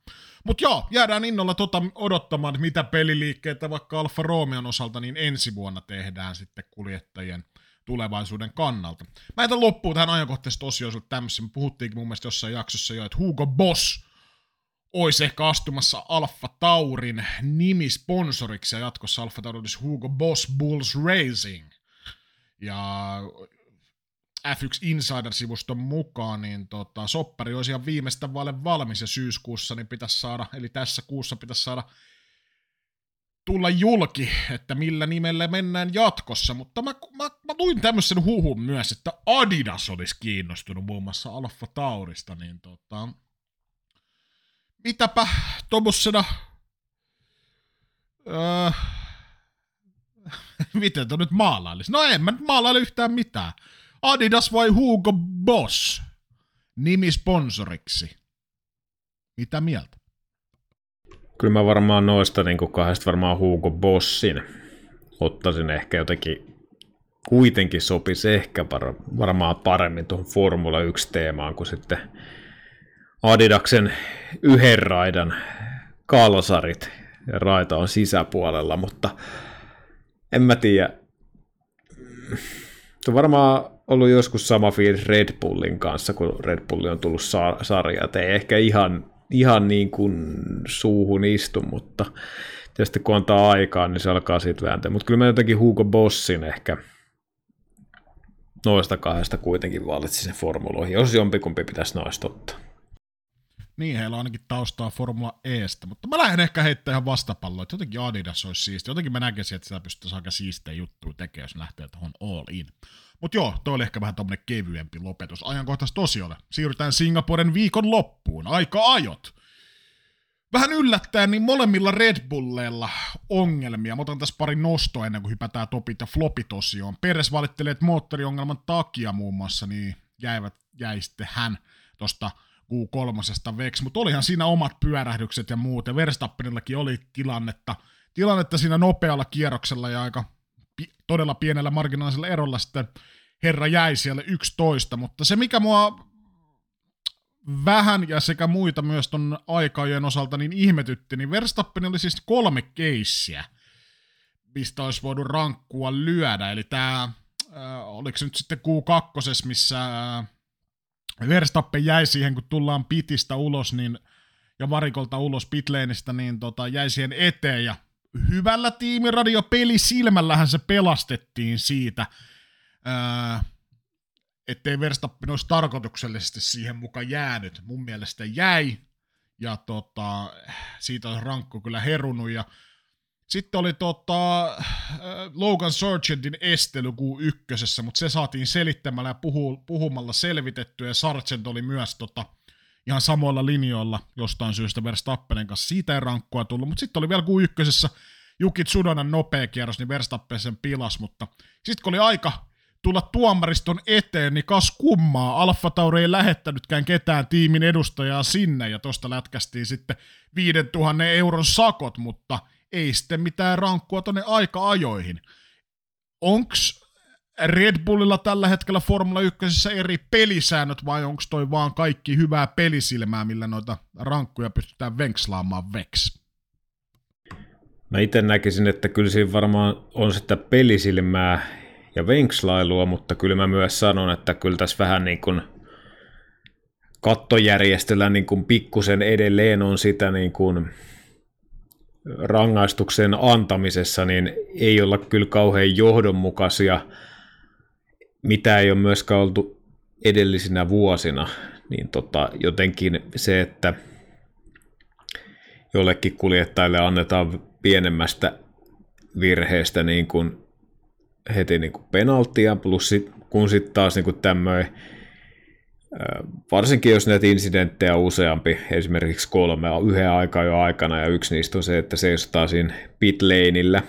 Mutta joo, jäädään innolla tota odottamaan, mitä peliliikkeitä vaikka Alfa Romeon osalta niin ensi vuonna tehdään sitten kuljettajien tulevaisuuden kannalta. Mä jätän loppuun tähän ajankohtaisesta osioon tämmössä. Me puhuttiinkin mun mielestä jossain jaksossa jo, että Hugo Boss olisi ehkä astumassa Alfa Taurin nimisponsoriksi ja jatkossa Alfa Tauri olisi Hugo Boss Bulls Racing. Ja F1 Insider-sivuston mukaan, niin tota, soppari olisi ihan viimeistä vaille valmis ja syyskuussa niin pitäisi saada, eli tässä kuussa pitäisi saada tulla julki, että millä nimellä mennään jatkossa, mutta mä, mä, mä luin tämmöisen huhun myös, että Adidas olisi kiinnostunut muun muassa Alfa Taurista, niin tota, mitäpä tuommoisena, öö, <laughs> miten tuo nyt maalailisi? No en mä nyt maalaile yhtään mitään. Adidas vai Hugo Boss nimisponsoriksi? Mitä mieltä? Kyllä mä varmaan noista niin kuin kahdesta varmaan Hugo Bossin ottaisin ehkä jotenkin kuitenkin sopisi ehkä varmaan paremmin tuohon Formula 1-teemaan kuin sitten Adidaksen yhden raidan kalsarit ja raita on sisäpuolella, mutta en mä tiedä. Se on varmaan ollut joskus sama fiilis Red Bullin kanssa, kun Red Bulli on tullut sa- sarja. Et ei ehkä ihan, ihan niin kuin suuhun istu, mutta tietysti kun antaa aikaa, niin se alkaa siitä vääntää. Mutta kyllä mä jotenkin Hugo Bossin ehkä noista kahdesta kuitenkin valitsin sen formuloihin, jos jompikumpi pitäisi noista ottaa. Niin, heillä on ainakin taustaa Formula Estä, mutta mä lähden ehkä heittämään ihan vastapalloa, että jotenkin Adidas olisi siisti. Jotenkin mä näkisin, että sitä pystyttäisiin aika siistejä juttuja tekemään, jos lähtee tuohon all in. Mutta joo, toi oli ehkä vähän tommonen kevyempi lopetus. Ajankohtaisesti tosiolle. Siirrytään Singaporen viikon loppuun. Aika ajot. Vähän yllättäen, niin molemmilla Red Bulleilla ongelmia. Mä otan tässä pari nostoa ennen kuin hypätään topit ja flopit osioon. Peres valittelee, että moottoriongelman takia muun muassa niin jäivät, jäi sitten hän tosta Q3 veksi, mutta olihan siinä omat pyörähdykset ja muut, ja Verstappenillakin oli tilannetta, tilannetta siinä nopealla kierroksella ja aika todella pienellä marginaalisella erolla sitten herra jäi siellä 11, mutta se mikä mua vähän ja sekä muita myös ton aikajojen osalta niin ihmetytti, niin Verstappen oli siis kolme keissiä, mistä olisi voinut rankkua lyödä, eli tämä, äh, oliko se nyt sitten Q2, missä äh, Verstappen jäi siihen, kun tullaan pitistä ulos, niin, ja varikolta ulos pitleenistä, niin tota, jäi siihen eteen, ja hyvällä tiimiradio peli silmällähän se pelastettiin siitä, ää, ettei Verstappen olisi tarkoituksellisesti siihen mukaan jäänyt. Mun mielestä jäi, ja tota, siitä on rankku kyllä herunut, ja sitten oli tota, Logan Sargentin estely Q1, mutta se saatiin selittämällä ja puhu, puhumalla selvitettyä, ja Sargent oli myös tota, ihan samoilla linjoilla jostain syystä Verstappenen kanssa. Siitä ei rankkua tullut, mutta sitten oli vielä Q1, Jukit Sudonan nopea kierros, niin Verstappen sen pilas, mutta sitten kun oli aika tulla tuomariston eteen, niin kas kummaa, Alfa Tauri ei lähettänytkään ketään tiimin edustajaa sinne, ja tosta lätkästiin sitten 5000 euron sakot, mutta ei sitten mitään rankkua tonne aika-ajoihin. Onks Red Bullilla tällä hetkellä Formula 1 eri pelisäännöt vai onko toi vaan kaikki hyvää pelisilmää, millä noita rankkuja pystytään venkslaamaan veksi? Mä itse näkisin, että kyllä siinä varmaan on sitä pelisilmää ja venkslailua, mutta kyllä mä myös sanon, että kyllä tässä vähän niin kuin kattojärjestöllä niin kuin pikkusen edelleen on sitä niin kuin rangaistuksen antamisessa, niin ei olla kyllä kauhean johdonmukaisia, mitä ei ole myöskään oltu edellisinä vuosina, niin tota, jotenkin se, että jollekin kuljettajille annetaan pienemmästä virheestä niin kuin heti niin kuin penaltia, plus sit, kun sitten taas niin tämmöinen, varsinkin jos näitä incidenttejä on useampi, esimerkiksi kolme on yhden aikaa jo aikana, ja yksi niistä on se, että seisotaan siinä pit laneillä,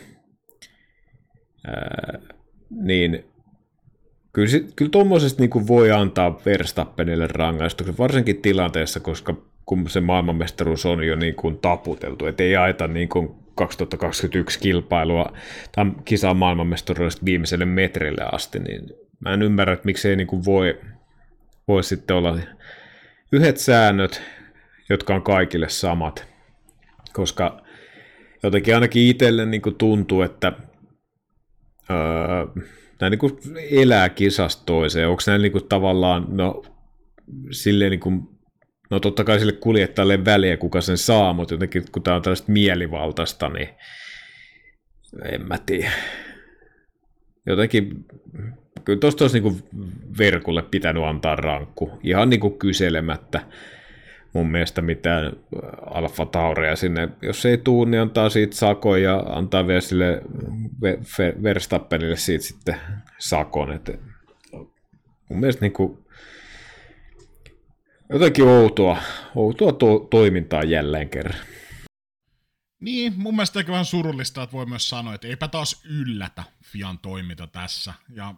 niin kyllä, kyllä tuommoisesta niin voi antaa Verstappenille rangaistuksen, varsinkin tilanteessa, koska kun se maailmanmestaruus on jo niin kuin taputeltu, että ei aita niin kuin 2021 kilpailua tai kisaa maailmanmestaruudesta viimeiselle metrille asti, niin mä en ymmärrä, että miksei niin kuin voi, voi sitten olla yhdet säännöt, jotka on kaikille samat, koska jotenkin ainakin itselle niin kuin tuntuu, että öö, nämä niin kuin elää kisasta toiseen, onko nämä niin kuin tavallaan, no silleen niin kuin No totta kai sille kuljettajalle väliä, kuka sen saa, mutta jotenkin kun tämä on tällaista mielivaltaista, niin en mä tiedä. Jotenkin, kyllä tuosta olisi niin verkulle pitänyt antaa rankku, ihan niin kuin kyselemättä mun mielestä mitään Alfa Taureja sinne. Jos ei tuu, niin antaa siitä sakon ja antaa vielä sille Verstappenille siitä sitten sakon. Et mun mielestä niin kuin jotenkin outoa, outoa to- toimintaa jälleen kerran. Niin, mun mielestä vähän surullista, että voi myös sanoa, että eipä taas yllätä Fian toiminta tässä. Ja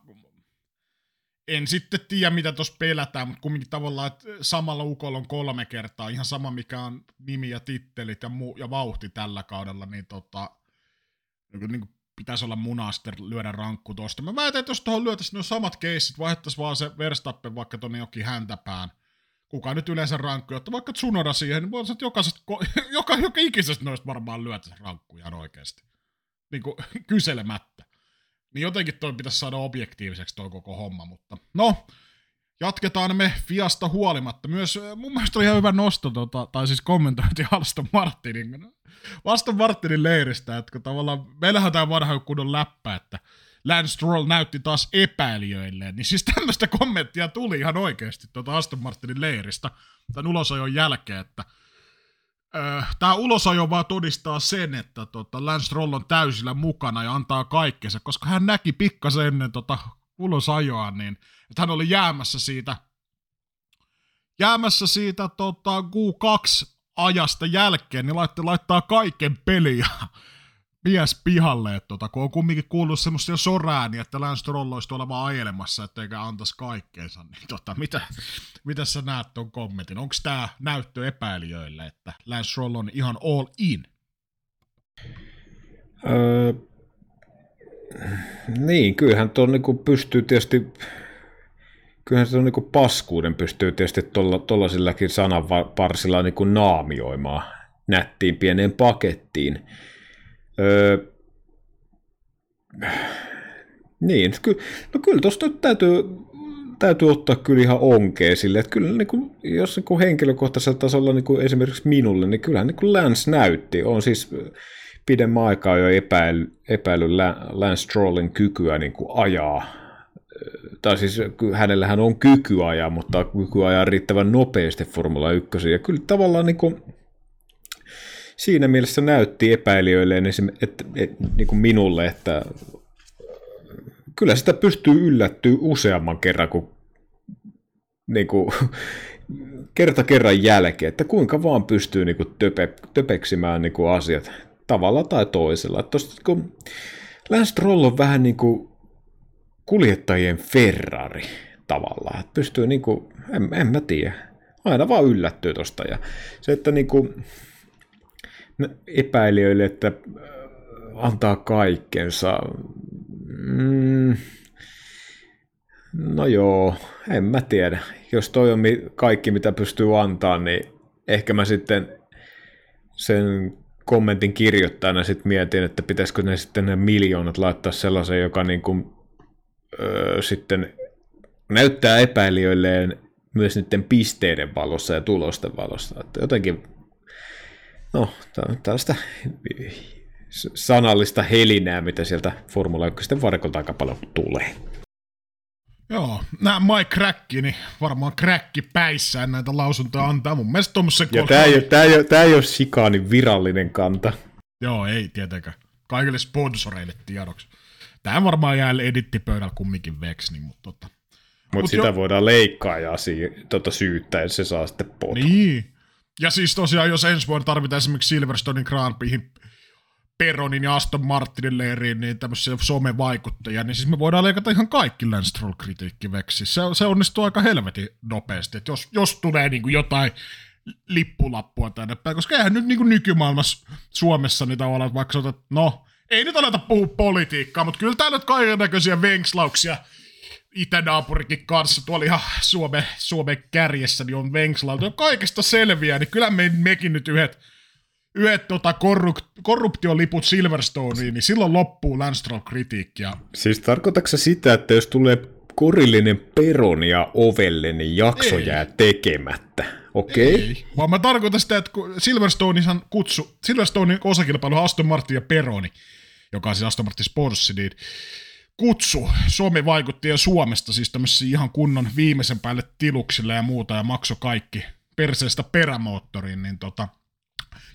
en sitten tiedä, mitä tuossa pelätään, mutta kumminkin tavallaan, että samalla ukolla on kolme kertaa, ihan sama mikä on nimi ja tittelit ja, mu- ja vauhti tällä kaudella, niin tota, niin, niin pitäisi olla munaster lyödä rankku tuosta. Mä väitän, että jos tuohon lyötäisiin nuo samat keissit, vaihdettaisiin vaan se Verstappen vaikka tuonne jokin häntäpään, kuka nyt yleensä rankku, että vaikka Tsunoda siihen, niin voisi jokaisesta, <laughs> joka, joka ikisestä noista varmaan lyötä rankku ihan oikeasti. Niin kuin kyselemättä. Niin jotenkin toi pitäisi saada objektiiviseksi toi koko homma, mutta no, jatketaan me Fiasta huolimatta. Myös mun mielestä oli ihan hyvä nosto, tota, tai siis kommentointi <laughs> Aston Martinin, Aston Martinin leiristä, että kun tavallaan, meillähän tämä vanha kunnon läppä, että Lance Stroll näytti taas epäilijöilleen, niin siis tämmöistä kommenttia tuli ihan oikeasti tuota Aston Martinin leiristä tämän ulosajon jälkeen, että tämä ulosajo vaan todistaa sen, että tota, Lance Stroll on täysillä mukana ja antaa kaikkensa, koska hän näki pikkasen ennen tota ulosajoa, niin että hän oli jäämässä siitä jäämässä siitä tota, Q2 ajasta jälkeen, niin laittaa kaiken peliä mies pihalle, että tota, kun on kumminkin kuullut semmoista sorääniä, että Lance Stroll olisi tuolla vaan ajelemassa, etteikä antaisi kaikkeensa, niin tota, mitä, mitä sä näet tuon kommentin? Onko tämä näyttö epäilijöille, että Lance Stroll on ihan all in? Öö, niin, kyllähän tuon niinku pystyy tietysti kyllähän se on niinku paskuuden pystyy tietysti tuollaisellakin sananparsilla niinku naamioimaan nättiin pieneen pakettiin. Öö, niin, ky, no kyllä tuosta täytyy, täytyy ottaa kyllä ihan onkea sille, että kyllä niin kuin, jos niin kuin henkilökohtaisella tasolla niin kuin esimerkiksi minulle, niin kyllähän niin Lance näytti, on siis pidemmän aikaa jo epäily, epäily Lance Strollin kykyä niin kuin ajaa, tai siis hänellähän on kyky ajaa, mutta kyky ajaa riittävän nopeasti Formula 1, ja kyllä tavallaan niin kuin, siinä mielessä näytti epäilijöille, että, että, niin kuin minulle, että kyllä sitä pystyy yllättyä useamman kerran kuin, niin kuin <laughs> kerta kerran jälkeen, että kuinka vaan pystyy niin kuin töpe, töpeksimään niin kuin asiat tavalla tai toisella. Että tosta, kun Lance Stroll on vähän niin kuin kuljettajien Ferrari tavallaan, että pystyy niin kuin, en, en mä tiedä, aina vaan yllättyy tosta. Ja se, että niin kuin, epäilijöille, että äh, antaa kaikkensa. Mm, no joo, en mä tiedä. Jos toi on kaikki, mitä pystyy antaa, niin ehkä mä sitten sen kommentin kirjoittajana sitten mietin, että pitäisikö ne sitten ne miljoonat laittaa sellaisen, joka niin kuin, öö, sitten näyttää epäilijöilleen myös niiden pisteiden valossa ja tulosten valossa. Että jotenkin no, tällaista sanallista helinää, mitä sieltä Formula 1 varkolta aika paljon tulee. Joo, nämä Mike Cracki, niin varmaan kräkki päissään näitä lausuntoja antaa. Mun mielestä tuommoisen Ja tämä ei, ole, tämä, ei tämä ei ole Sikaanin virallinen kanta. Joo, ei tietenkään. Kaikille sponsoreille tiedoksi. Tämä varmaan jää edittipöydällä kumminkin veksi, mutta tota. Mutta Mut sitä jo... voidaan leikkaa ja si- tota syyttää, ja se saa sitten potkut. Niin. Ja siis tosiaan, jos ensi vuonna tarvitaan esimerkiksi Silverstonein Grand Prixin Peronin ja Aston Martinin leiriin niin tämmöisiä somevaikuttajia, niin siis me voidaan leikata ihan kaikki Lance Stroll kritiikkiveksi. Se, se onnistuu aika helvetin nopeasti, että jos, jos tulee niin kuin jotain lippulappua tänne päin, koska eihän nyt niin kuin nykymaailmassa Suomessa niitä ole, vaikka sä otat, no, ei nyt aleta puhua politiikkaa, mutta kyllä täällä nyt kaiken näköisiä venkslauksia itänaapurikin kanssa, tuolla ihan Suomen, Suomen kärjessä, niin on venkslautu. Kaikesta selviää, niin kyllä me, mekin nyt yhdet, yhdet tota korrup, korruptioliput Silverstoneen, niin silloin loppuu Landstrom kritiikkiä. Siis tarkoitatko sitä, että jos tulee korillinen peronia ovelle, niin jakso Ei. jää tekemättä? Okei. Okay. Ei, vaan mä tarkoitan sitä, että Silverstonehan kutsu, Silverstonein osakilpailu Aston Martin ja Peroni, joka on siis Aston Martin Sports, niin kutsu Suomi vaikutti ja Suomesta siis tämmöisiä ihan kunnon viimeisen päälle tiluksille ja muuta ja makso kaikki perseestä perämoottoriin, niin tota,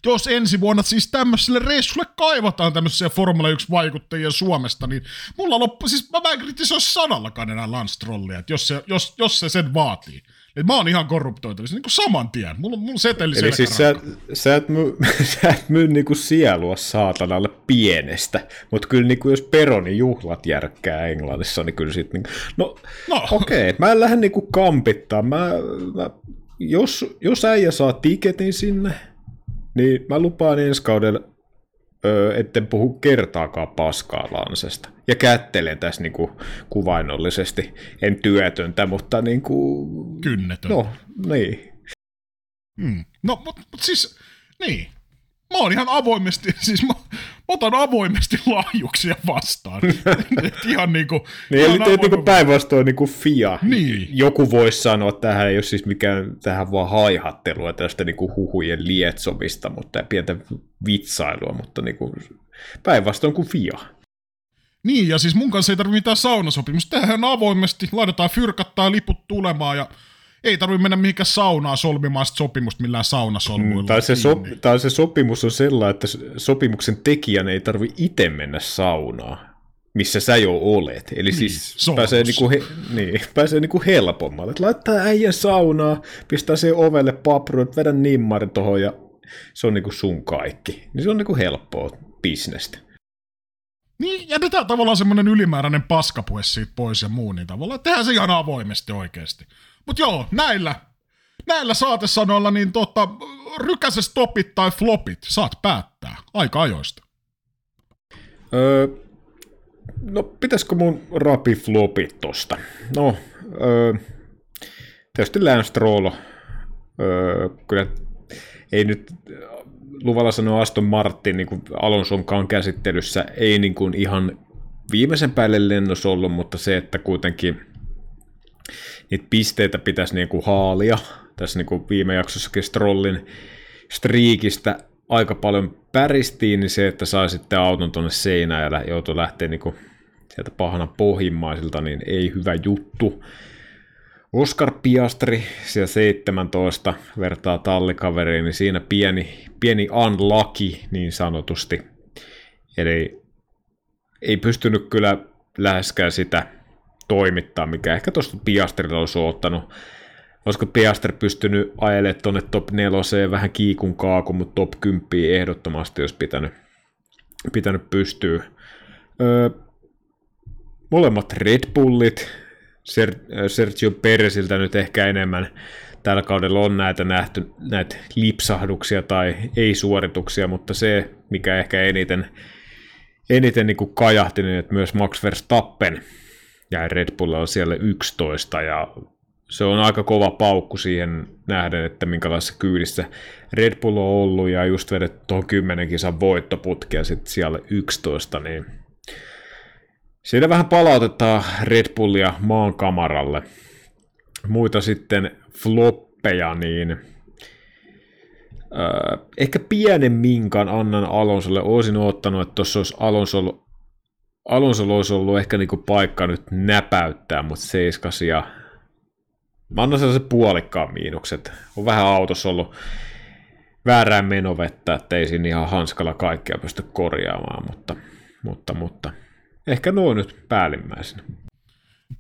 jos ensi vuonna siis tämmöiselle reissulle kaivataan tämmöisiä Formula 1-vaikuttajia Suomesta, niin mulla loppu, siis mä en kritisoi sanallakaan enää Lance Trollia, että jos se, jos, jos se sen vaatii. Et mä oon ihan korruptoitavissa niin kuin saman tien. Mulla, mulla seteli Eli siis sä, sä, et myy, <laughs> sä et myy niinku sielua saatanalle pienestä, mutta kyllä niinku jos Peronin juhlat järkkää Englannissa, niin kyllä sit niinku, no, no. okei, okay, mä en lähde niinku kampittaa. Mä, mä, jos, jos äijä saa tiketin sinne, niin mä lupaan ensi kaudella öö, etten puhu kertaakaan paskaa Lansesta. Ja kättelen tässä niinku kuvainnollisesti. En työtöntä, mutta niinku... Kynnetöntä. No, niin. Hmm. No, mutta mut siis, niin mä oon ihan avoimesti, <laughs> siis mä, mä otan avoimesti <laughs> lahjuksia vastaan. <laughs> ihan niinku... Niin, eli niinku päinvastoin niinku FIA. Niin. Joku voisi sanoa, että tähän ei ole siis mikään tähän vaan haihattelua tästä niinku huhujen lietsomista, mutta pientä vitsailua, mutta niinku päinvastoin kuin FIA. Niin, ja siis mun kanssa ei tarvitse mitään saunasopimusta. Tehdään avoimesti, laitetaan fyrkattaa liput tulemaan ja ei tarvitse mennä mihinkään saunaan solmimaan sopimusta millään saunasolmuilla. Mm, tai, se so, tai se sopimus on sellainen, että sopimuksen tekijän ei tarvitse itse mennä saunaan missä sä jo olet. Eli niin, siis pääsee, niinku he, niin, <laughs> pääsee niinku helpommalle. Et laittaa äijän saunaa, pistää se ovelle papruun, vedä nimmari tohon ja se on niinku sun kaikki. Niin se on niinku helppoa bisnestä. Niin, jätetään tavallaan semmoinen ylimääräinen paskapuhe siitä pois ja muu, niin tavallaan tehdään se ihan avoimesti oikeasti. Mutta joo, näillä, näillä saatesanoilla niin tota, rykäse stopit tai flopit, saat päättää aika ajoista. Öö, no, pitäisikö mun rapi flopit tosta? No, öö, tietysti Lance öö, kyllä ei nyt luvalla sanoa Aston Martin niin Alonsonkaan käsittelyssä, ei niin kuin ihan viimeisen päälle lennos ollut, mutta se, että kuitenkin – niitä pisteitä pitäisi niin kuin haalia. Tässä niin kuin viime jaksossakin Strollin striikistä aika paljon päristiin, niin se, että sai sitten auton tuonne seinään ja joutui lähteä niin kuin sieltä pahana pohjimmaisilta, niin ei hyvä juttu. Oscar Piastri siellä 17 vertaa tallikaveriin, niin siinä pieni, pieni unlucky niin sanotusti. Eli ei pystynyt kyllä läheskään sitä toimittaa, mikä ehkä tuosta Piastrilla olisi ottanut. Olisiko Piaster pystynyt ajelemaan tuonne top 4 vähän kiikun kaakun, mutta top 10 ehdottomasti olisi pitänyt, pitänyt pystyä. Öö, molemmat Red Bullit, Ser- Sergio Peresiltä nyt ehkä enemmän tällä kaudella on näitä nähty, näitä lipsahduksia tai ei-suorituksia, mutta se, mikä ehkä eniten, eniten niin kuin kajahti, niin että myös Max Verstappen ja Red Bull on siellä 11 ja se on aika kova paukku siihen nähden, että minkälaisessa kyydissä Red Bull on ollut ja just vedet tuohon 10 kisan voittoputki ja sitten siellä 11, niin siinä vähän palautetaan Red Bullia maan kamaralle. Muita sitten floppeja, niin äh, ehkä pienen minkan annan Alonsolle. Olisin ottanut, että tuossa olisi Alonso ollut Alonso olisi ollut ehkä niinku paikka nyt näpäyttää, mutta seiskas ja mä annan sellaisen puolikkaan miinukset. On vähän autossa ollut väärään menovettä, että ei siinä ihan hanskalla kaikkea pysty korjaamaan, mutta, mutta, mutta ehkä nuo nyt päällimmäisenä.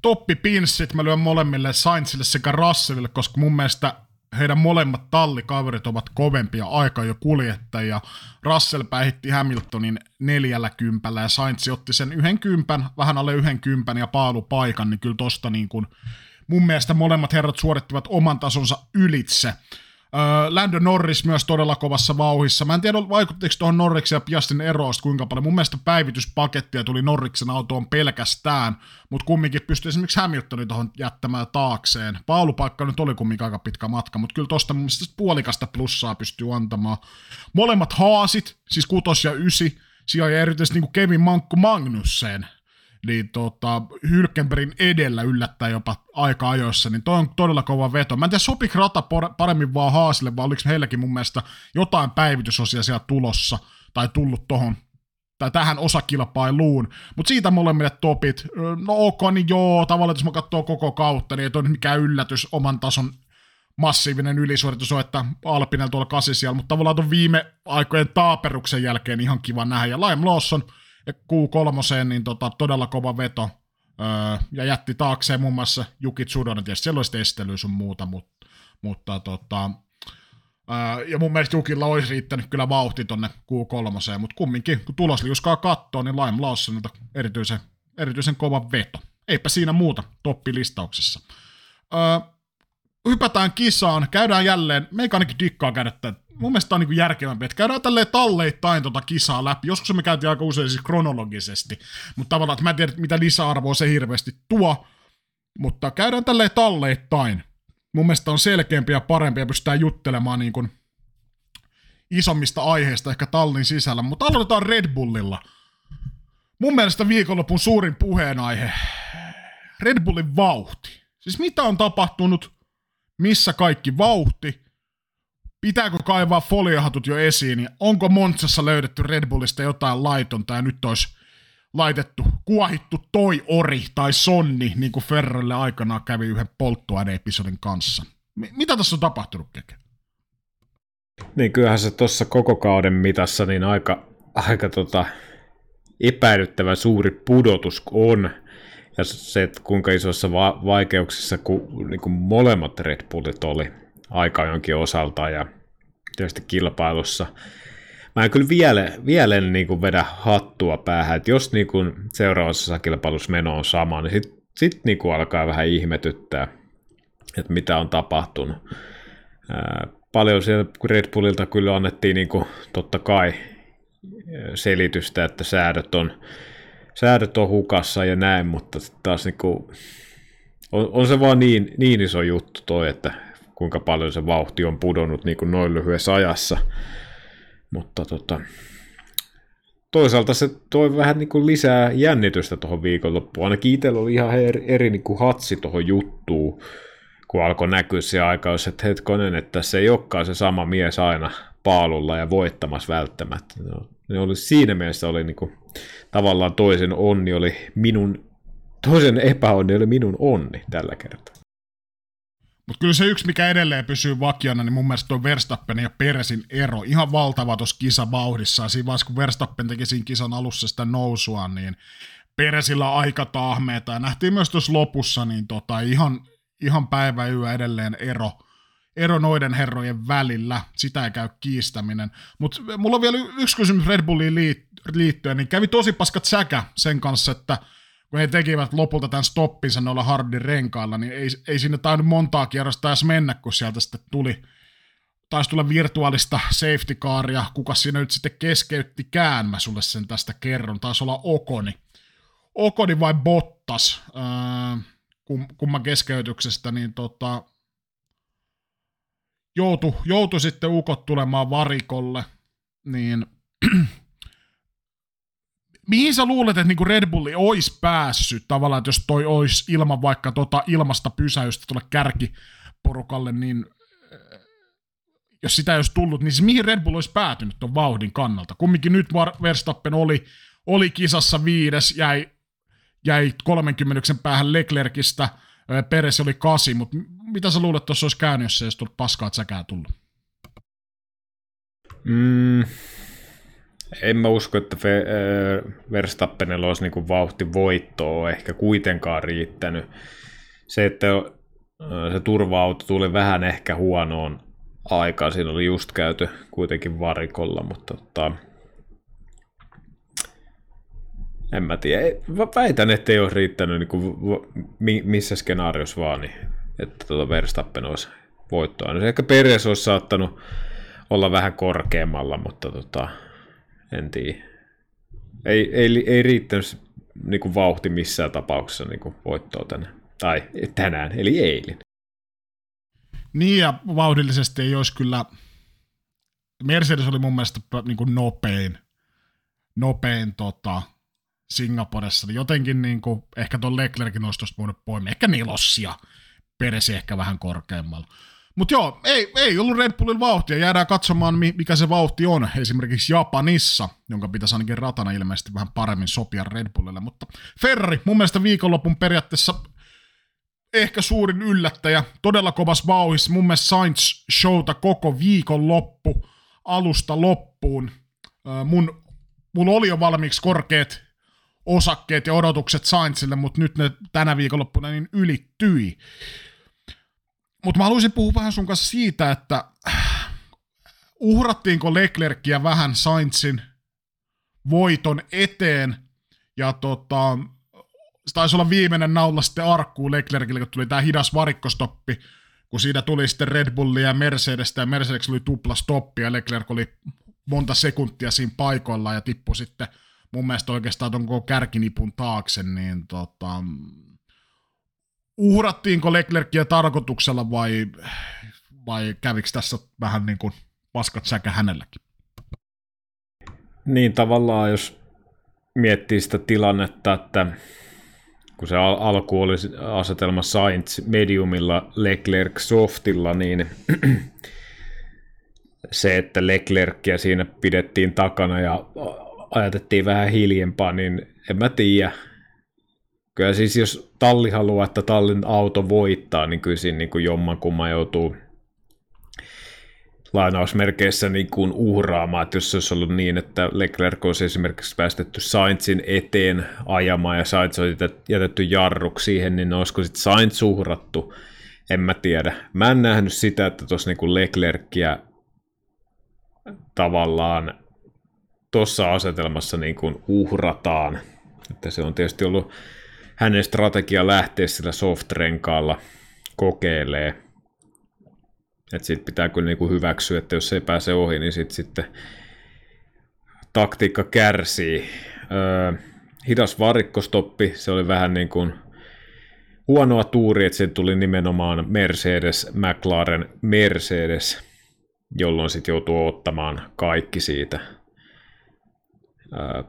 Toppipinssit mä lyön molemmille Sainzille sekä Russellille, koska mun mielestä heidän molemmat tallikaverit ovat kovempia aika jo kuljettajia. Russell päihitti Hamiltonin neljällä kympällä ja Sainz otti sen yhden kympän, vähän alle yhden kympän ja paalupaikan, niin kyllä tosta niin kuin, mun mielestä molemmat herrat suorittivat oman tasonsa ylitse. Lando Norris myös todella kovassa vauhissa. Mä en tiedä, vaikuttiko tuohon Norriksen ja Piastin eroista kuinka paljon. Mun mielestä päivityspakettia tuli Norriksen autoon pelkästään, mutta kumminkin pystyi esimerkiksi Hamiltonin tuohon jättämään taakseen. Paalupaikka nyt oli kumminkin aika pitkä matka, mutta kyllä tuosta mun mielestä puolikasta plussaa pystyy antamaan. Molemmat haasit, siis kutos ja ysi, siellä erityisesti niin kuin Kevin Mankku Magnussen, niin tota, Hylkenbergin edellä yllättää jopa aika ajoissa, niin toi on todella kova veto. Mä en tiedä, sopiko rata paremmin vaan Haasille, vai oliko heilläkin mun mielestä jotain päivitysosia siellä tulossa, tai tullut tohon tai tähän osakilpailuun, mutta siitä molemmille topit. No ok, niin joo, tavallaan jos mä katsoo koko kautta, niin ei ole mikään yllätys oman tason massiivinen ylisuoritus on, että Alpinen tuolla kasisia, mutta tavallaan tuon viime aikojen taaperuksen jälkeen ihan kiva nähdä, ja Lime Lawson – Q3, niin tota, todella kova veto. Öö, ja jätti taakseen muun muassa Juki Tsudonen, tietysti siellä olisi estely sun muuta, mutta, mutta tota, öö, ja mun mielestä Jukilla olisi riittänyt kyllä vauhti tonne Q3, mutta kumminkin, kun tulosliuskaa kattoo, niin Lime Lawsonilta erityisen, erityisen kova veto. Eipä siinä muuta toppilistauksessa. Öö, hypätään kisaan, käydään jälleen, meikä ainakin dikkaa käydä mun mielestä on niin järkevämpi, että käydään tälleen talleittain tota kisaa läpi. Joskus me käytiin aika usein siis kronologisesti, mutta tavallaan, että mä en tiedä, mitä lisäarvoa se hirveästi tuo, mutta käydään tälleen talleittain. Mun mielestä on selkeämpi ja parempi ja pystytään juttelemaan niin kuin isommista aiheista ehkä tallin sisällä, mutta aloitetaan Red Bullilla. Mun mielestä viikonlopun suurin puheenaihe, Red Bullin vauhti. Siis mitä on tapahtunut, missä kaikki vauhti, pitääkö kaivaa foliohatut jo esiin, ja onko Montsassa löydetty Red Bullista jotain laitonta, ja nyt olisi laitettu, kuohittu toi ori tai sonni, niin kuin Ferrelle aikanaan kävi yhden polttoaine-episodin kanssa. M- mitä tässä on tapahtunut, Keke? Niin kyllähän se tuossa koko kauden mitassa niin aika, aika tota, epäilyttävän suuri pudotus on. Ja se, että kuinka isoissa va- vaikeuksissa ku, niin kuin molemmat Red Bullit oli aika jonkin osalta ja tietysti kilpailussa. Mä en kyllä vielä, vielä niin kuin vedä hattua päähän, että jos niin kuin seuraavassa kilpailussa meno on sama, niin sitten sit niin alkaa vähän ihmetyttää, että mitä on tapahtunut. Paljon siellä Red Bullilta kyllä annettiin niin kuin, totta kai selitystä, että säädöt on, säädöt on hukassa ja näin, mutta taas niin kuin, on, on se vaan niin, niin iso juttu toi, että kuinka paljon se vauhti on pudonnut niin kuin noin lyhyessä ajassa. Mutta tota, toisaalta se toi vähän niin kuin lisää jännitystä tuohon viikonloppuun. Ainakin itsellä oli ihan eri, eri niin kuin hatsi tuohon juttuun, kun alkoi näkyä se aika, että hetkonen, että se ei olekaan se sama mies aina paalulla ja voittamassa välttämättä. No, ne oli, siinä mielessä oli niin kuin, tavallaan toisen onni oli minun, toisen epäonni oli minun onni tällä kertaa. Mutta kyllä se yksi, mikä edelleen pysyy vakiona, niin mun mielestä on Verstappen ja Peresin ero. Ihan valtava tuossa kisavauhdissa. Siinä vaiheessa, kun Verstappen teki siinä kisan alussa sitä nousua, niin Peresillä aika tahmeeta. Ja nähtiin myös tuossa lopussa, niin tota, ihan, ihan päivä yö edelleen ero, ero noiden herrojen välillä. Sitä ei käy kiistäminen. Mutta mulla on vielä yksi kysymys Red Bulliin liittyen, niin kävi tosi paskat säkä sen kanssa, että – kun he tekivät lopulta tämän stoppinsa noilla hardin renkailla, niin ei, ei sinne tainnut montaa kierrosta edes mennä, kun sieltä sitten tuli, taisi tulla virtuaalista safety caria, kuka siinä nyt sitten keskeyttikään, mä sulle sen tästä kerron, taisi olla Okoni. Okoni vai Bottas, äh, kum, kumman keskeytyksestä, niin tota, joutui, joutui sitten ukot tulemaan varikolle, niin <clears throat> mihin sä luulet, että niinku Red Bulli olisi päässyt tavallaan, että jos toi olisi ilman vaikka tota ilmasta pysäystä tuolle kärkiporukalle, niin äh, jos sitä ei olisi tullut, niin siis mihin Red Bull olisi päätynyt tuon vauhdin kannalta? Kumminkin nyt Verstappen oli, oli kisassa viides, jäi, jäi 30 päähän Leclercistä, äh, Peres oli kasi, mutta mitä sä luulet, että tuossa olisi käynyt, jos se olisi tullut paskaa säkää tullut? Mm, En mä usko, että Verstappenilla olisi niin vauhti voittoa ehkä kuitenkaan riittänyt. Se, että se turva-auto tuli vähän ehkä huonoon aikaan, siinä oli just käyty kuitenkin varikolla, mutta tota, en mä tiedä. Väitän, että ei olisi riittänyt niin kuin, missä skenaariossa vaan, niin, että tuota Verstappen olisi voittoa. Ehkä Peres olisi saattanut olla vähän korkeammalla, mutta tota, en tiedä. Ei, ei, ei riittänyt niin kuin vauhti missään tapauksessa niin kuin voittoa tänään. Tai tänään, eli eilen. Niin ja vauhdillisesti ei olisi kyllä, Mercedes oli mun mielestä niin kuin nopein, nopein tota, Singaporessa. Jotenkin niin kuin, ehkä tuon Leclerkin olisi tuosta voinut poimia, ehkä nelossia, Peresi ehkä vähän korkeammalla. Mutta joo, ei, ei ollut Red Bullin vauhtia. Jäädään katsomaan, mikä se vauhti on esimerkiksi Japanissa, jonka pitäisi ainakin ratana ilmeisesti vähän paremmin sopia Red Bullille. Mutta Ferrari, mun mielestä viikonlopun periaatteessa ehkä suurin yllättäjä, todella kovas vauhissa. Mun mielestä Sainz showta koko viikonloppu alusta loppuun. Mun, mulla oli jo valmiiksi korkeat osakkeet ja odotukset Sainzille, mutta nyt ne tänä viikonloppuna niin ylittyi. Mutta mä haluaisin puhua vähän sun kanssa siitä, että uhrattiinko Leclerkia vähän Sainzin voiton eteen, ja tota, se taisi olla viimeinen naula sitten arkkuun Leclercille, kun tuli tämä hidas varikkostoppi, kun siitä tuli sitten Red Bullia ja Mercedestä, ja Mercedes oli tupla stoppi, ja Leclerc oli monta sekuntia siinä paikoilla, ja tippui sitten mun mielestä oikeastaan ton koko kärkinipun taakse, niin tota, uhrattiinko Leclerkia tarkoituksella vai, vai kävikö tässä vähän niin kuin paskat säkä hänelläkin? Niin tavallaan, jos miettii sitä tilannetta, että kun se al- alku oli asetelma Sainz mediumilla, Leclerc softilla, niin <clears throat> se, että Leclercia siinä pidettiin takana ja ajatettiin vähän hiljempaa, niin en mä tiedä. Kyllä siis jos talli haluaa, että tallin auto voittaa, niin kyllä siinä niin kuin jommankumman joutuu lainausmerkeissä niin kuin uhraamaan, että jos se olisi ollut niin, että Leclerc olisi esimerkiksi päästetty Sainzin eteen ajamaan ja Sainz olisi jätetty jarruksi siihen, niin olisiko sitten Sainz uhrattu, en mä tiedä. Mä en nähnyt sitä, että tuossa niin Leclercia tavallaan tuossa asetelmassa niin kuin uhrataan. Että se on tietysti ollut hänen strategia lähteä sillä soft-renkaalla kokeilee. Että sitten pitää kyllä niin kuin hyväksyä, että jos ei pääse ohi, niin sitten sitten taktiikka kärsii. Öö, hidas varikkostoppi, se oli vähän niin kuin huonoa tuuri, että se tuli nimenomaan Mercedes, McLaren, Mercedes, jolloin sitten joutuu ottamaan kaikki siitä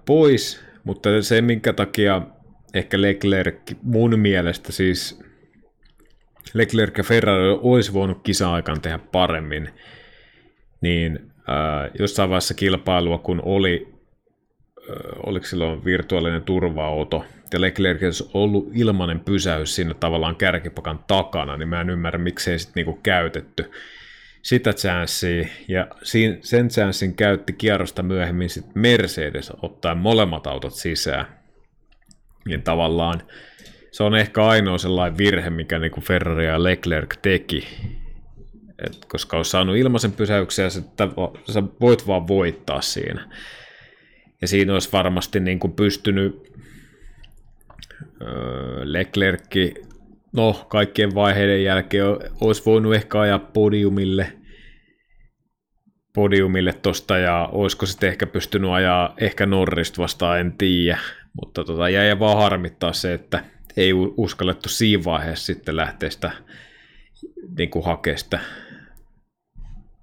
pois, mutta se minkä takia ehkä Leclerc mun mielestä siis Leclerc ja Ferrari olisi voinut kisa-aikaan tehdä paremmin, niin äh, jossain vaiheessa kilpailua, kun oli, äh, oliko silloin virtuaalinen turva-auto, ja Leclerc olisi ollut ilmanen pysäys siinä tavallaan kärkipakan takana, niin mä en ymmärrä, miksei sitten niinku käytetty sitä chanssiä, ja sen chanssin käytti kierrosta myöhemmin sit Mercedes ottaen molemmat autot sisään. Niin tavallaan se on ehkä ainoa sellainen virhe, mikä niin kuin Ferrari ja Leclerc teki. Et koska on saanut ilmaisen pysäyksen, että sä voit vaan voittaa siinä. Ja siinä olisi varmasti niin kuin pystynyt öö, Leclerc no kaikkien vaiheiden jälkeen olisi voinut ehkä ajaa podiumille, podiumille tosta ja olisiko sitten ehkä pystynyt ajaa ehkä Norrista vastaan, en tiedä. Mutta tota, jäi vaan harmittaa se, että ei uskallettu siinä vaiheessa sitten lähteä sitä niin kuin hakea sitä.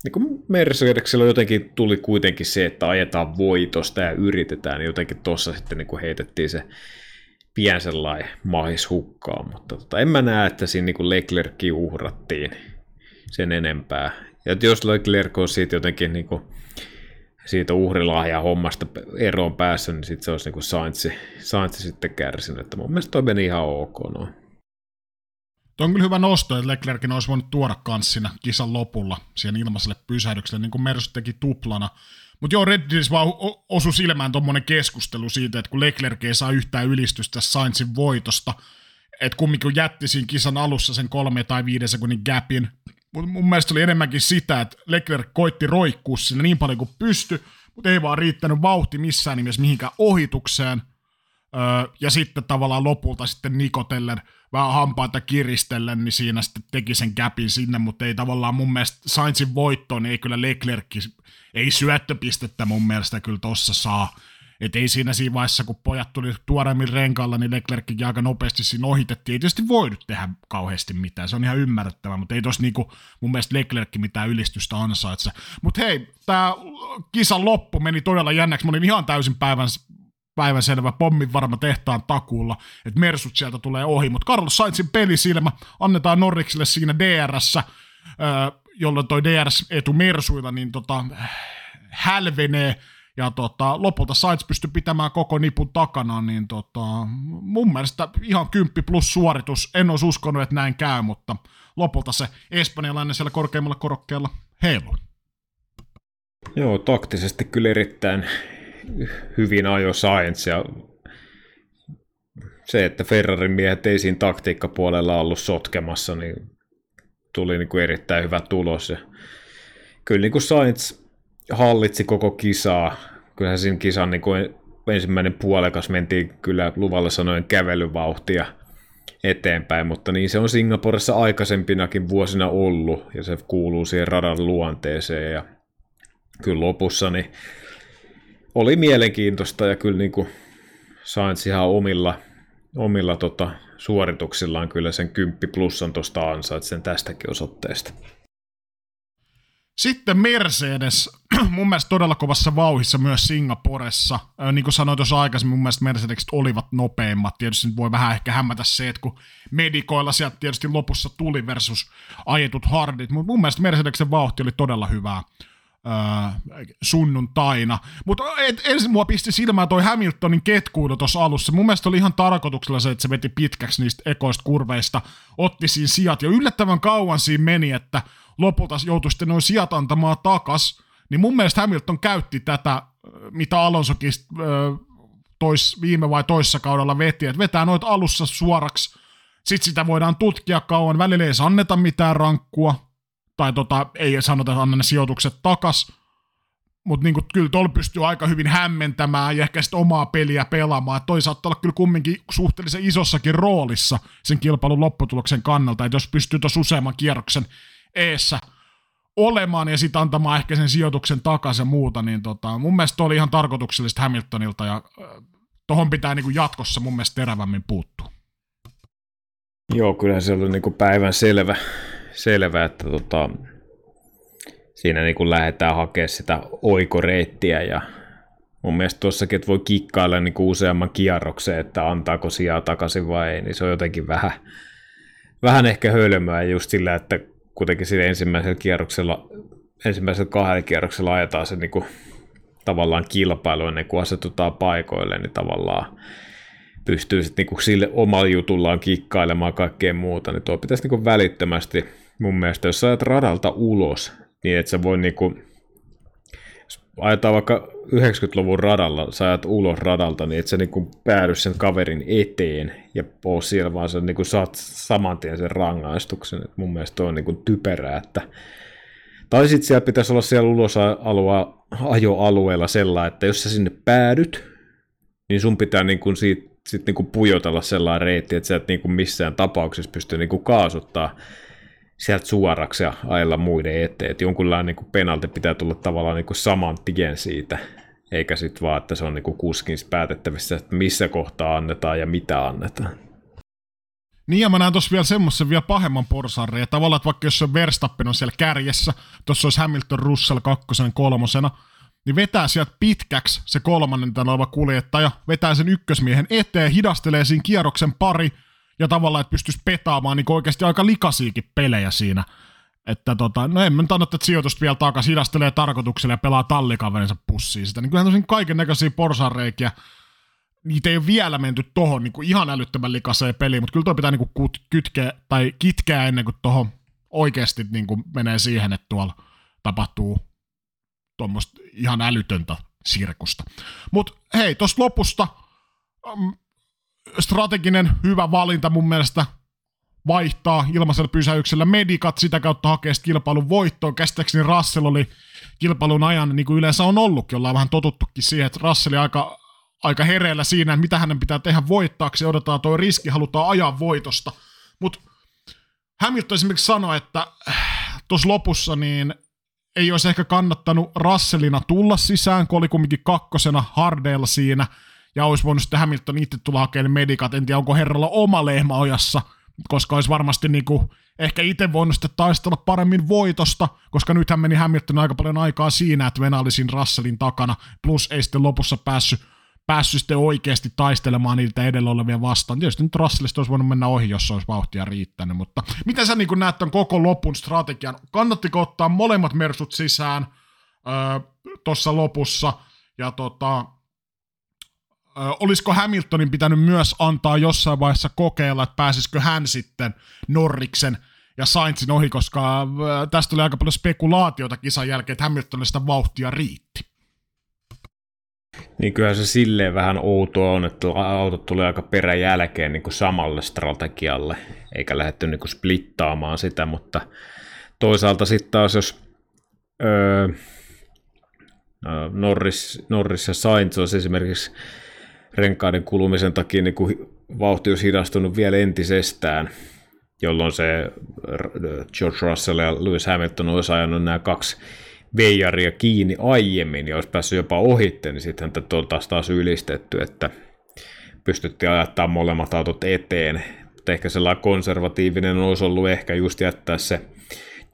Niin kuin Mercedesillä jotenkin tuli kuitenkin se, että ajetaan voitosta ja yritetään, niin jotenkin tuossa sitten niin kuin heitettiin se pien sellainen mahis hukkaan, mutta tota, en mä näe, että siinä niin Leclerc uhrattiin sen enempää. Ja jos Leclerc on siitä jotenkin niin kuin, siitä uhrilahja hommasta eroon päässä, niin sitten se olisi niin Sainz, Sainz sitten kärsinyt. Että mun mielestä toi meni ihan ok noin. Tuo on kyllä hyvä nosto, että Leclerkin olisi voinut tuoda kans siinä kisan lopulla siihen ilmaiselle pysähdykselle, niin kuin Mersu teki tuplana. Mutta joo, Redditis vaan osui silmään tuommoinen keskustelu siitä, että kun Leclerc ei saa yhtään ylistystä Sainzin voitosta, että kumminkin jätti siinä kisan alussa sen kolme tai viiden sekunnin gapin, mutta mun mielestä oli enemmänkin sitä, että Leclerc koitti roikkua sinne niin paljon kuin pysty, mutta ei vaan riittänyt vauhti missään nimessä mihinkään ohitukseen. Öö, ja sitten tavallaan lopulta sitten nikotellen, vähän hampaita kiristellen, niin siinä sitten teki sen gapin sinne, mutta ei tavallaan mun mielestä Sainzin voittoon, niin ei kyllä Leclerc, ei syöttöpistettä mun mielestä kyllä tossa saa. Et ei siinä siinä vaiheessa, kun pojat tuli tuoreemmin renkaalla, niin Leclerckin aika nopeasti siinä ohitettiin. Ei tietysti voinut tehdä kauheasti mitään, se on ihan ymmärrettävä, mutta ei tossa niinku mun mielestä Leclerc mitään ylistystä ansaitse. Mutta hei, tämä kisan loppu meni todella jännäksi. Mä olin ihan täysin päivän, päivän selvä pommin varma tehtaan takuulla, että Mersut sieltä tulee ohi, mutta Carlos Sainzin pelisilmä annetaan Norriksille siinä DRS, jolloin toi DRS-etu Mersuilla, niin tota, hälvenee, ja tota, lopulta Sainz pystyi pitämään koko nipun takana, niin tota, mun mielestä ihan kymppi plus suoritus. En olisi uskonut, että näin käy, mutta lopulta se espanjalainen siellä korkeammalla korokkeella heilui. Joo, taktisesti kyllä erittäin hyvin ajo Sainz ja se, että Ferrarin miehet ei siinä taktiikkapuolella ollut sotkemassa, niin tuli niin kuin erittäin hyvä tulos. Ja kyllä niin kuin Sainz hallitsi koko kisaa. Kyllähän siinä kisan niin kuin ensimmäinen puolekas mentiin kyllä luvalla sanoen kävelyvauhtia eteenpäin, mutta niin se on Singaporessa aikaisempinakin vuosina ollut, ja se kuuluu siihen radan luonteeseen, ja kyllä lopussa niin oli mielenkiintoista, ja kyllä niin kuin Sainz ihan omilla, omilla tota, suorituksillaan kyllä sen 10 plussan tuosta ansaitsen tästäkin osoitteesta. Sitten Mercedes, <clears throat> mun mielestä todella kovassa vauhissa myös Singaporessa. Niin kuin sanoin tuossa aikaisemmin, mun mielestä Mercedekset olivat nopeimmat. Tietysti nyt voi vähän ehkä hämätä se, että kun medikoilla sieltä tietysti lopussa tuli versus ajetut hardit, mutta mun mielestä Mercedeksen vauhti oli todella hyvää sunnuntaina. Mutta ensin mua pisti silmään toi Hamiltonin ketkuilu tuossa alussa. Mun mielestä oli ihan tarkoituksella se, että se veti pitkäksi niistä ekoista kurveista, otti siinä sijat, ja yllättävän kauan siinä meni, että lopulta joutui sitten noin sijat antamaan takas, niin mun mielestä Hamilton käytti tätä, mitä Alonsokin tois, viime vai toissa kaudella veti, että vetää noita alussa suoraksi, sitten sitä voidaan tutkia kauan, välillä ei anneta mitään rankkua, tai tota, ei sanota, että anna ne sijoitukset takas, mutta niinku, kyllä tuolla pystyy aika hyvin hämmentämään ja ehkä sitten omaa peliä pelaamaan. Toi saattaa olla kyllä kumminkin suhteellisen isossakin roolissa sen kilpailun lopputuloksen kannalta, että jos pystyy tuossa useamman kierroksen eessä olemaan ja sitten antamaan ehkä sen sijoituksen takaisin ja muuta, niin tota, mun mielestä oli ihan tarkoituksellista Hamiltonilta ja tohon pitää niin kuin jatkossa mun mielestä terävämmin puuttua. Joo, kyllä se oli niin kuin päivän selvä, selvä että tota, siinä niin kuin lähdetään hakemaan sitä oikoreittiä ja mun mielestä tuossakin, että voi kikkailla niin kuin useamman kierroksen, että antaako sijaa takaisin vai ei, niin se on jotenkin vähän, vähän ehkä hölmöä just sillä, että kuitenkin sillä ensimmäisellä kierroksella, ensimmäisellä kahdella kierroksella ajetaan se niin kuin, tavallaan kilpailu ennen kuin asetutaan paikoille, niin tavallaan pystyy sitten niin sille omalla jutullaan kikkailemaan kaikkea muuta, niin tuo pitäisi niin kuin välittömästi mun mielestä, jos sä ajat radalta ulos, niin että sä voi niin kuin, ajetaan vaikka 90-luvun radalla, sä ajat ulos radalta, niin et sä niinku päädy sen kaverin eteen ja oo siellä, vaan sä niinku saat saman tien sen rangaistuksen. Et mun mielestä on niinku typerää, että tai sitten siellä pitäisi olla siellä ulosalua, ajoalueella sellainen, että jos sä sinne päädyt, niin sun pitää niinku siitä, sit niinku pujotella sellainen reitti, että sä et niinku missään tapauksessa pysty niinku kaasuttaa sieltä suoraksi ja ajella muiden eteen. Että jonkunlainen niin penalti pitää tulla tavallaan niin kuin saman tien siitä, eikä sitten vaan, että se on niin kuskin päätettävissä, että missä kohtaa annetaan ja mitä annetaan. Niin ja mä näen tuossa vielä semmoisen vielä pahemman porsareen. Tavallaan, että vaikka jos se Verstappen on siellä kärjessä, tuossa olisi Hamilton Russell kakkosen kolmosena, niin vetää sieltä pitkäksi se kolmannen oleva kuljettaja, vetää sen ykkösmiehen eteen, hidastelee siinä kierroksen pari, ja tavallaan, että pystyisi petaamaan niin oikeasti aika likasiikin pelejä siinä. Että tota, no en mä nyt anna tätä sijoitusta vielä takaisin, hidastelee tarkoituksella ja pelaa tallikaverinsa pussiin sitä. Niin kyllähän tosin kaiken näköisiä porsareikiä, niitä ei ole vielä menty tohon niin kuin ihan älyttömän likaseen peliin, mutta kyllä toi pitää niin kuin kytkeä tai kitkeä ennen kuin tohon oikeasti niin kuin menee siihen, että tuolla tapahtuu tuommoista ihan älytöntä sirkusta. Mutta hei, tuosta lopusta um, strateginen hyvä valinta mun mielestä vaihtaa ilmaisella pysäyksellä medikat, sitä kautta hakee kilpailun voittoon. Käsittääkseni Russell oli kilpailun ajan, niin kuin yleensä on ollutkin, ollaan vähän totuttukin siihen, että Russell aika, aika hereillä siinä, että mitä hänen pitää tehdä voittaaksi, odotetaan tuo riski, halutaan ajaa voitosta. Mutta Hamilton esimerkiksi sanoi, että äh, tuossa lopussa niin ei olisi ehkä kannattanut Russellina tulla sisään, kun oli kumminkin kakkosena Hardeilla siinä, ja olisi voinut sitten Hamilton itse tulla hakemaan medikat, en tiedä onko herralla oma lehmä ojassa, koska olisi varmasti niinku ehkä itse voinut sitten taistella paremmin voitosta, koska nythän meni Hamilton aika paljon aikaa siinä, että Venä oli siinä Russellin takana, plus ei sitten lopussa päässyt päässyt sitten oikeasti taistelemaan niiltä edellä olevia vastaan. Tietysti nyt Russellista olisi voinut mennä ohi, jos olisi vauhtia riittänyt, mutta miten sä niin näet tämän koko lopun strategian? Kannattiko ottaa molemmat mersut sisään öö, tuossa lopussa, ja tota, olisiko Hamiltonin pitänyt myös antaa jossain vaiheessa kokeilla, että pääsisikö hän sitten Norriksen ja Sainzin ohi, koska tästä tuli aika paljon spekulaatiota kisan jälkeen, että Hamiltonista vauhtia riitti. Niin kyllä se silleen vähän outoa on, että autot tulee aika peräjälkeen niin kuin samalle strategialle, eikä lähdetty niin kuin splittaamaan sitä, mutta toisaalta sitten taas jos öö, Norris, Norris ja Sainz olisi esimerkiksi renkaiden kulumisen takia niin kuin vauhti olisi hidastunut vielä entisestään, jolloin se George Russell ja Lewis Hamilton olisi ajanut nämä kaksi veijaria kiinni aiemmin ja olisi päässyt jopa ohitte, niin sitten tätä on taas, taas ylistetty, että pystyttiin ajattaa molemmat autot eteen. Mutta ehkä sellainen konservatiivinen olisi ollut ehkä just jättää se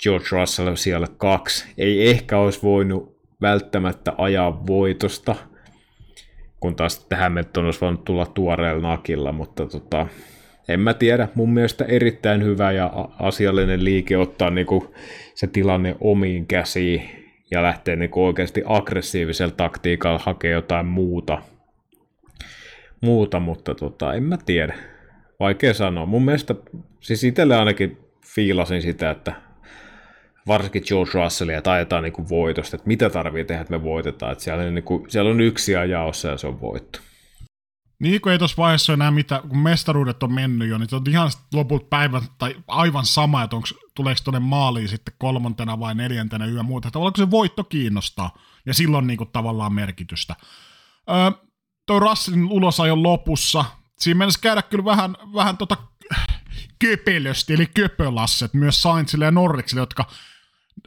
George Russell siellä kaksi. Ei ehkä olisi voinut välttämättä ajaa voitosta, kun taas tähän Hamilton olisi voinut tulla tuoreella nakilla, mutta tota, en mä tiedä, mun mielestä erittäin hyvä ja asiallinen liike ottaa niinku se tilanne omiin käsiin ja lähtee niin oikeasti aggressiivisella taktiikalla hakea jotain muuta. Muuta, mutta tota, en mä tiedä. Vaikea sanoa. Mun mielestä, siis itselle ainakin fiilasin sitä, että varsinkin George Russellia taitetaan niin voitosta, että mitä tarvii tehdä, että me voitetaan. Että siellä, on, niin kuin, siellä on yksi jaossa ja se on voitto. Niin, kun ei tuossa vaiheessa enää mitä, kun mestaruudet on mennyt jo, niin on ihan lopulta päivän, tai aivan sama, että onko, tuleeko tuonne maaliin sitten kolmantena vai neljäntenä yö muuta. Tavallaan se voitto kiinnostaa, ja silloin niin kuin, tavallaan merkitystä. Öö, tuo Russellin ulosajon lopussa, siinä mennessä käydä kyllä vähän, vähän tota köpelösti, eli köpölasset myös Sainzille ja Norriksille, jotka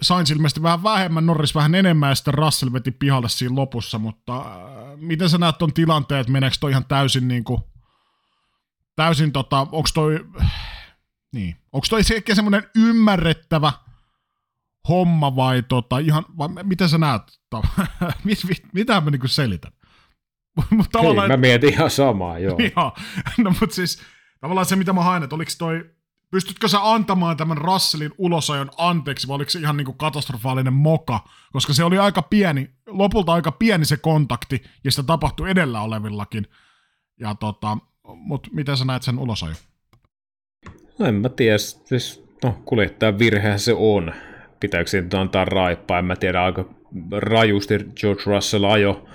Sainz ilmeisesti vähän vähemmän, Norris vähän enemmän ja sitten Russell veti pihalle siinä lopussa, mutta äh, miten sä näet ton tilanteen, että meneekö toi ihan täysin niin kuin, täysin tota, onko toi, <sighs> niin, onko toi ehkä semmoinen ymmärrettävä homma vai tota, ihan, vai miten sä näet, <laughs> mit, mit, mitä mä niinku selitän? <laughs> Mut tavallaan, Hei, mä mietin ihan samaa, joo. <laughs> joo. No mutta siis tavallaan se, mitä mä haen, että oliko toi pystytkö sä antamaan tämän Russellin ulosajon anteeksi, vai oliko se ihan niinku katastrofaalinen moka, koska se oli aika pieni, lopulta aika pieni se kontakti, ja sitä tapahtui edellä olevillakin. Ja tota, mut miten sä näet sen ulosajon? No en mä tiedä, siis no kuljettajan virhehän se on. Pitääkö siitä antaa raippaa, en mä tiedä, aika rajusti George Russell ajo,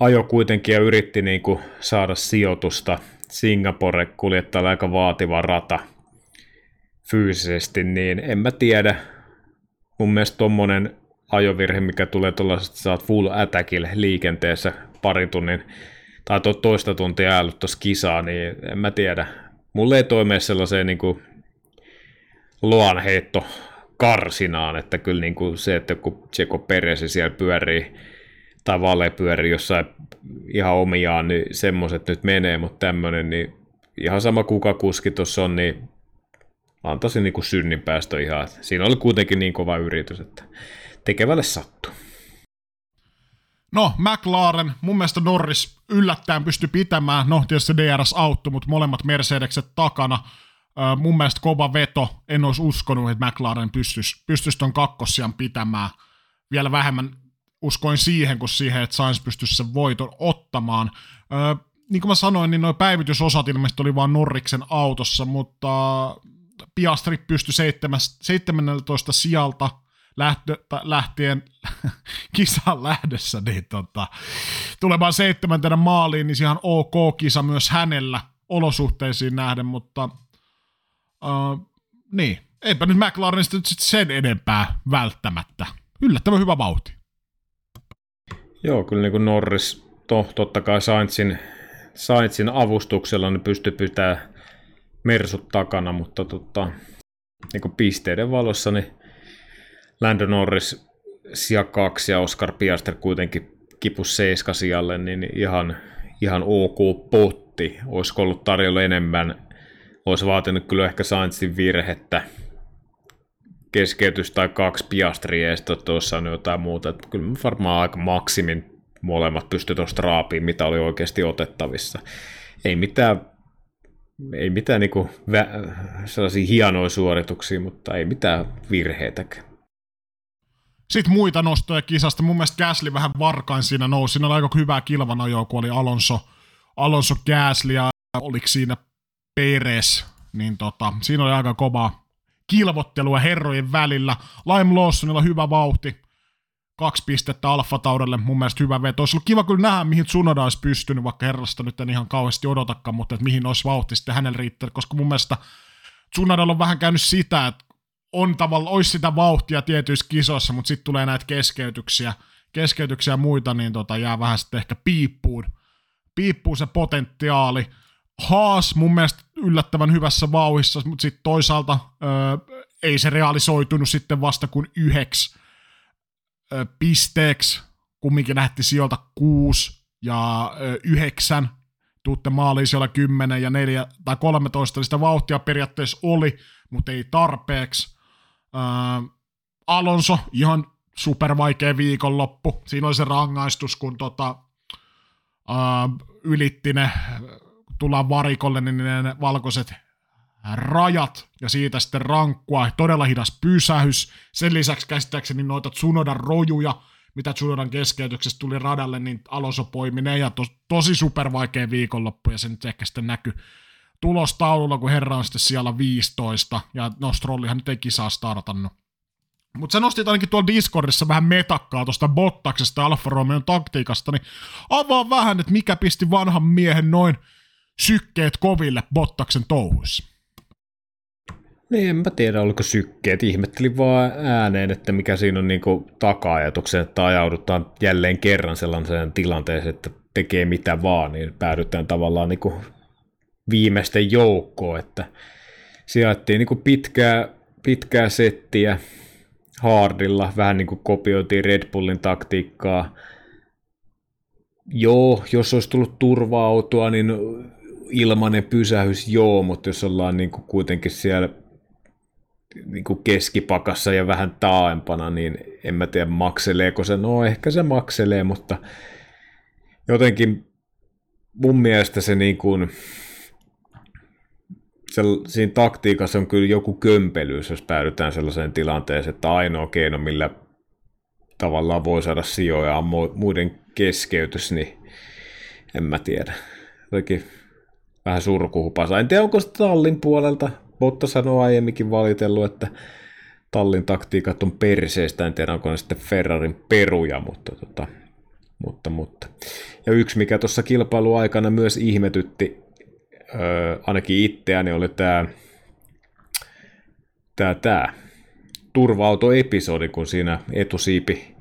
ajo kuitenkin ja yritti niinku saada sijoitusta. Singapore kuljettaa aika vaativa rata – fyysisesti, niin en mä tiedä. Mun mielestä tommonen ajovirhe, mikä tulee tuollaisesta, saat full attackille liikenteessä pari tunnin tai to, toista tuntia ajellut tuossa kisaa, niin en mä tiedä. Mulle ei toimee sellaiseen niin kuin luonheitto karsinaan, että kyllä niin kuin se, että kun Tseko Peresi siellä pyörii tai Vale pyörii jossain ihan omiaan, niin semmoiset nyt menee, mutta tämmöinen, niin ihan sama kuka kuski tuossa on, niin antaisin niin kuin synninpäästö ihan. Että siinä oli kuitenkin niin kova yritys, että tekevälle sattuu. No, McLaren, mun mielestä Norris yllättäen pystyi pitämään, no tietysti DRS auttoi, mutta molemmat Mercedekset takana. Äh, mun mielestä kova veto, en olisi uskonut, että McLaren pystyisi, pystyisi ton kakkossian pitämään. Vielä vähemmän uskoin siihen, kuin siihen, että Sainz pystyisi sen voiton ottamaan. Äh, niin kuin mä sanoin, niin noin päivitysosat ilmeisesti oli vain Norriksen autossa, mutta Piastri pystyi 17 sijalta lähtö, lähtien <laughs> kisan lähdössä, niin tota, tulemaan seitsemäntenä maaliin, niin ihan ok kisa myös hänellä olosuhteisiin nähden, mutta uh, niin, eipä nyt McLarenista nyt sen enempää välttämättä. Yllättävän hyvä vauhti. Joo, kyllä niin kuin Norris, to, totta kai Sainzin, Sainzin avustuksella niin pystyi pitää Mersut takana, mutta tota, niin pisteiden valossa niin Lando Norris sija kaksi ja Oscar Piaster kuitenkin kipus seiska sijalle, niin ihan, ihan ok potti. Olisiko ollut tarjolla enemmän, olisi vaatinut kyllä ehkä Sainzin virhettä, keskeytys tai kaksi piastria ja tuossa on jotain muuta. Että kyllä varmaan aika maksimin molemmat pysty tuosta raapiin, mitä oli oikeasti otettavissa. Ei mitään, ei mitään niinku vä- sellaisia hienoja suorituksia, mutta ei mitään virheitäkään. Sitten muita nostoja kisasta. Mun mielestä Gasly vähän varkain siinä nousi. Siinä oli aika hyvää kilvanajoa, kun oli Alonso, Alonso Gasly ja oliko siinä Peres. Niin tota, siinä oli aika kova kilvottelua herrojen välillä. Lime Lawsonilla hyvä vauhti. Kaksi pistettä Alfa Taudelle, mun mielestä hyvä veto. Olisi ollut kiva kyllä nähdä, mihin Tsunoda olisi pystynyt, vaikka herrasta nyt en ihan kauheasti odotakaan, mutta että mihin olisi vauhti sitten hänellä riittänyt, koska mun mielestä Tsunodalla on vähän käynyt sitä, että on tavallaan, olisi sitä vauhtia tietyissä kisoissa, mutta sitten tulee näitä keskeytyksiä, keskeytyksiä ja muita, niin tota, jää vähän sitten ehkä piippuun, piippuun se potentiaali. Haas mun mielestä yllättävän hyvässä vauhissa, mutta sitten toisaalta öö, ei se realisoitunut sitten vasta kuin yhdeksi pisteeksi, kumminkin lähti sieltä kuusi ja yhdeksän, tuutte maaliin siellä 10 ja 4 tai 13, eli sitä vauhtia periaatteessa oli, mutta ei tarpeeksi. Öö, Alonso, ihan super vaikea viikonloppu. Siinä oli se rangaistus, kun tota, öö, ylitti ne, tullaan varikolle, niin ne valkoiset rajat ja siitä sitten rankkua, todella hidas pysähys. Sen lisäksi käsittääkseni noita Tsunodan rojuja, mitä Tsunodan keskeytyksestä tuli radalle, niin Alonso poimi ne ja to, tosi super vaikea viikonloppu ja se nyt ehkä sitten näkyy tulostaululla, kun herra on sitten siellä 15, ja no Strollihan nyt ei kisaa startannut. Mutta sä nostit ainakin tuolla Discordissa vähän metakkaa tuosta Bottaksesta ja Alfa Romeon taktiikasta, niin avaa vähän, että mikä pisti vanhan miehen noin sykkeet koville Bottaksen touhuissa. Niin, enpä tiedä, oliko sykkeet. Ihmettelin vaan ääneen, että mikä siinä on niinku taka-ajatuksen, että ajaudutaan jälleen kerran sellaiseen tilanteeseen, että tekee mitä vaan, niin päädytään tavallaan niinku viimeisten joukkoon, että sijaittiin niin kuin pitkää, pitkää settiä hardilla, vähän niin kuin kopioitiin Red Bullin taktiikkaa. Joo, jos olisi tullut turva-autoa, niin ilmanen pysähys, joo, mutta jos ollaan niin kuin kuitenkin siellä niin kuin keskipakassa ja vähän taaempana, niin en mä tiedä makseleeko se. No ehkä se makselee, mutta jotenkin mun mielestä se niin kuin, se, siinä taktiikassa on kyllä joku kömpelyys, jos päädytään sellaiseen tilanteeseen, että ainoa keino, millä tavallaan voi saada sijoja muiden keskeytys, niin en mä tiedä. Jotenkin vähän surkuhupasa. En tiedä, onko se tallin puolelta. Botta sanoi aiemminkin valitellut, että tallin taktiikat on perseestä. En tiedä, onko ne sitten Ferrarin peruja, mutta, tota, mutta, mutta. Ja yksi, mikä tuossa kilpailuaikana myös ihmetytti, öö, ainakin itseäni oli tämä tää, tää, turva-autoepisodi, kun siinä etusiipi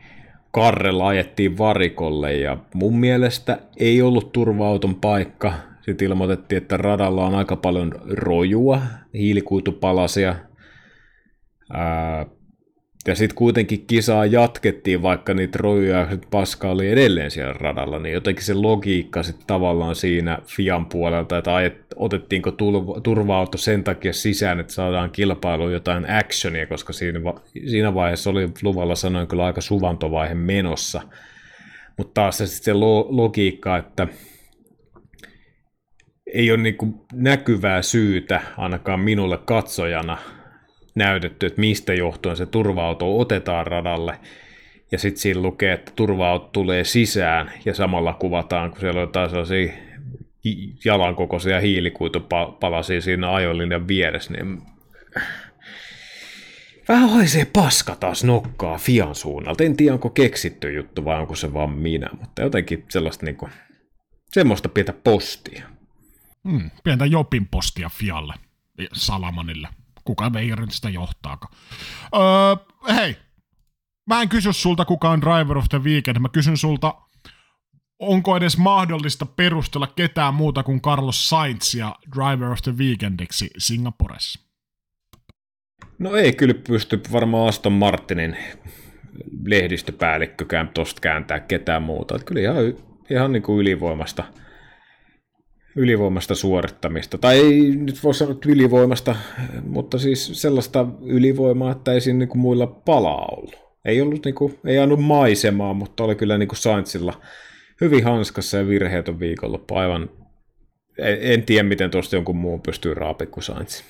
karrella ajettiin varikolle ja mun mielestä ei ollut turva-auton paikka. Sitten ilmoitettiin, että radalla on aika paljon rojua, hiilikuitupalasia, ää, ja sitten kuitenkin kisaa jatkettiin, vaikka niitä rojuja ja paskaa oli edelleen siellä radalla, niin jotenkin se logiikka sitten tavallaan siinä Fian puolelta, että otettiinko turva-auto sen takia sisään, että saadaan kilpailuun jotain actionia, koska siinä, siinä vaiheessa oli luvalla sanoin kyllä aika suvantovaihe menossa. Mutta taas se sitten lo, logiikka, että ei ole niinku näkyvää syytä ainakaan minulle katsojana – näytetty, että mistä johtuen se turva-auto otetaan radalle. Ja sitten siinä lukee, että turva tulee sisään ja samalla kuvataan, kun siellä on jotain sellaisia jalankokoisia hiilikuitupalasia siinä ajolinjan vieressä, niin Vähän haisee paska taas nokkaa Fian suunnalta. En tiedä, onko keksitty juttu vai onko se vaan minä, mutta jotenkin sellaista niinku, semmoista pientä postia. Hmm, pientä Jopin postia Fialle, Salamanille. Kuka veijarin sitä johtaakaan. Öö, hei, mä en kysy sulta, kuka on Driver of the Weekend. Mä kysyn sulta, onko edes mahdollista perustella ketään muuta kuin Carlos Sainzia Driver of the Weekendiksi Singaporessa? No ei kyllä pysty varmaan Aston Martinin lehdistöpäällikkökään tosta kääntää ketään muuta. Että kyllä ihan, ihan niin kuin ylivoimasta, ylivoimasta suorittamista. Tai ei nyt voi sanoa ylivoimasta, mutta siis sellaista ylivoimaa, että ei siinä niin kuin muilla palaa ollut. Ei ollut niin kuin, ei annut maisemaa, mutta oli kyllä niin kuin Sainzilla hyvin hanskassa ja virheetön viikonloppu. Aivan, en, en tiedä miten tuosta jonkun muun pystyy raapimaan kuin Sainz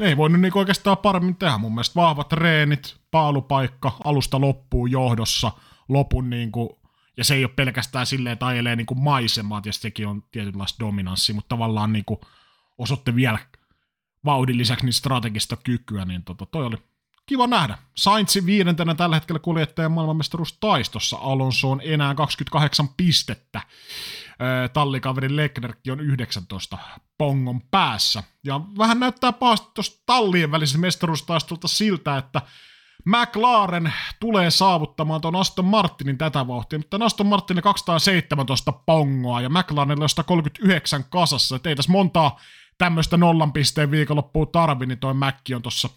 ei voinut niinku oikeastaan paremmin tehdä. Mun mielestä vahvat treenit, paalupaikka, alusta loppuun johdossa, lopun niinku, ja se ei ole pelkästään silleen, että ajelee niinku maisemaa, ja sekin on tietynlaista dominanssia, mutta tavallaan niinku osoitte vielä vauhdin lisäksi niin strategista kykyä, niin tota, toi oli kiva nähdä. Saintsi viidentenä tällä hetkellä kuljettajan maailmanmestaruus taistossa. Alonso on enää 28 pistettä tallikaveri Leclerc on 19 pongon päässä. Ja vähän näyttää pahasti tuosta tallien välisestä mestaruustaistolta siltä, että McLaren tulee saavuttamaan tuon Aston Martinin tätä vauhtia, mutta Aston Martinin 217 pongoa ja McLarenilla 139 kasassa, että ei tässä montaa tämmöistä nollan pisteen viikonloppua tarvi, niin toi Mäkki on tuossa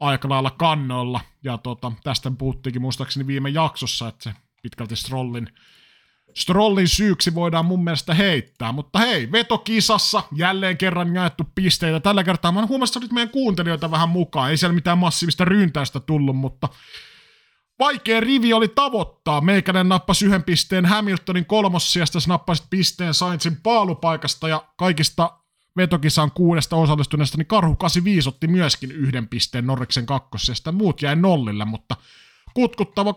aika lailla kannoilla, ja tota, tästä puhuttiinkin muistaakseni viime jaksossa, että se pitkälti Strollin Strollin syyksi voidaan mun mielestä heittää, mutta hei, vetokisassa jälleen kerran jaettu pisteitä. Tällä kertaa mä huomasin nyt meidän kuuntelijoita vähän mukaan. Ei siellä mitään massiivista ryntäystä tullut, mutta vaikea rivi oli tavoittaa. Meikänen nappasi yhden pisteen Hamiltonin kolmossijasta, nappasi pisteen Sainzin paalupaikasta ja kaikista vetokisan kuudesta osallistuneesta, niin Karhu 85 otti myöskin yhden pisteen Norriksen kakkosesta. Muut jäi nollille, mutta kutkuttava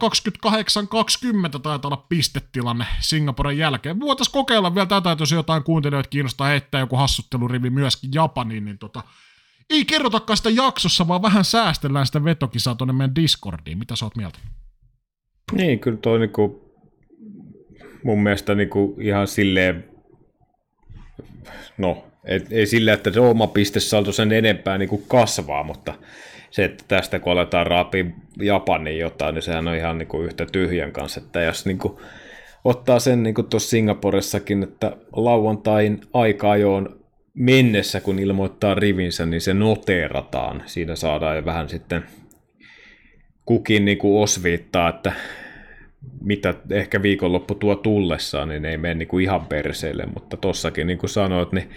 28-20 taitaa olla pistetilanne Singaporen jälkeen. Voitaisiin kokeilla vielä tätä, että jos jotain kuuntelijoita kiinnostaa heittää joku hassuttelurivi myöskin Japaniin, niin tota, ei kerrotakaan sitä jaksossa, vaan vähän säästellään sitä vetokisaa tuonne meidän Discordiin. Mitä sä oot mieltä? Niin, kyllä toi niinku, mun mielestä niinku ihan silleen, no, et, ei sillä, että se oma pistesalto sen enempää niinku kasvaa, mutta se, että tästä kun aletaan raapia Japanin jotain, niin sehän on ihan niin kuin yhtä tyhjän kanssa. Että jos niin kuin ottaa sen niin kuin tuossa Singaporessakin, että lauantain aika ajoon mennessä, kun ilmoittaa rivinsä, niin se noteerataan. Siinä saadaan jo vähän sitten kukin niin kuin osviittaa, että mitä ehkä viikonloppu tuo tullessaan, niin ei mene niin kuin ihan perseelle, mutta tossakin niin kuin sanoit, niin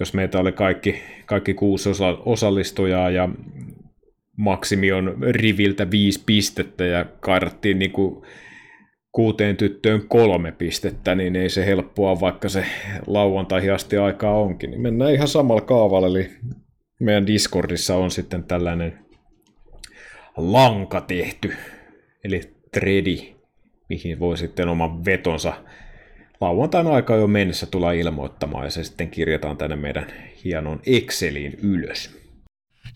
jos meitä oli kaikki, kaikki kuusi osa, osallistujaa ja maksimi on riviltä viisi pistettä ja kairattiin niin kuin kuuteen tyttöön kolme pistettä, niin ei se helppoa, vaikka se lauantai asti aikaa onkin. Niin mennään ihan samalla kaavalla, eli meidän Discordissa on sitten tällainen lanka tehty, eli tredi, mihin voi sitten oman vetonsa lauantain aikaa jo mennessä tulla ilmoittamaan, ja se sitten kirjataan tänne meidän hienon Exceliin ylös.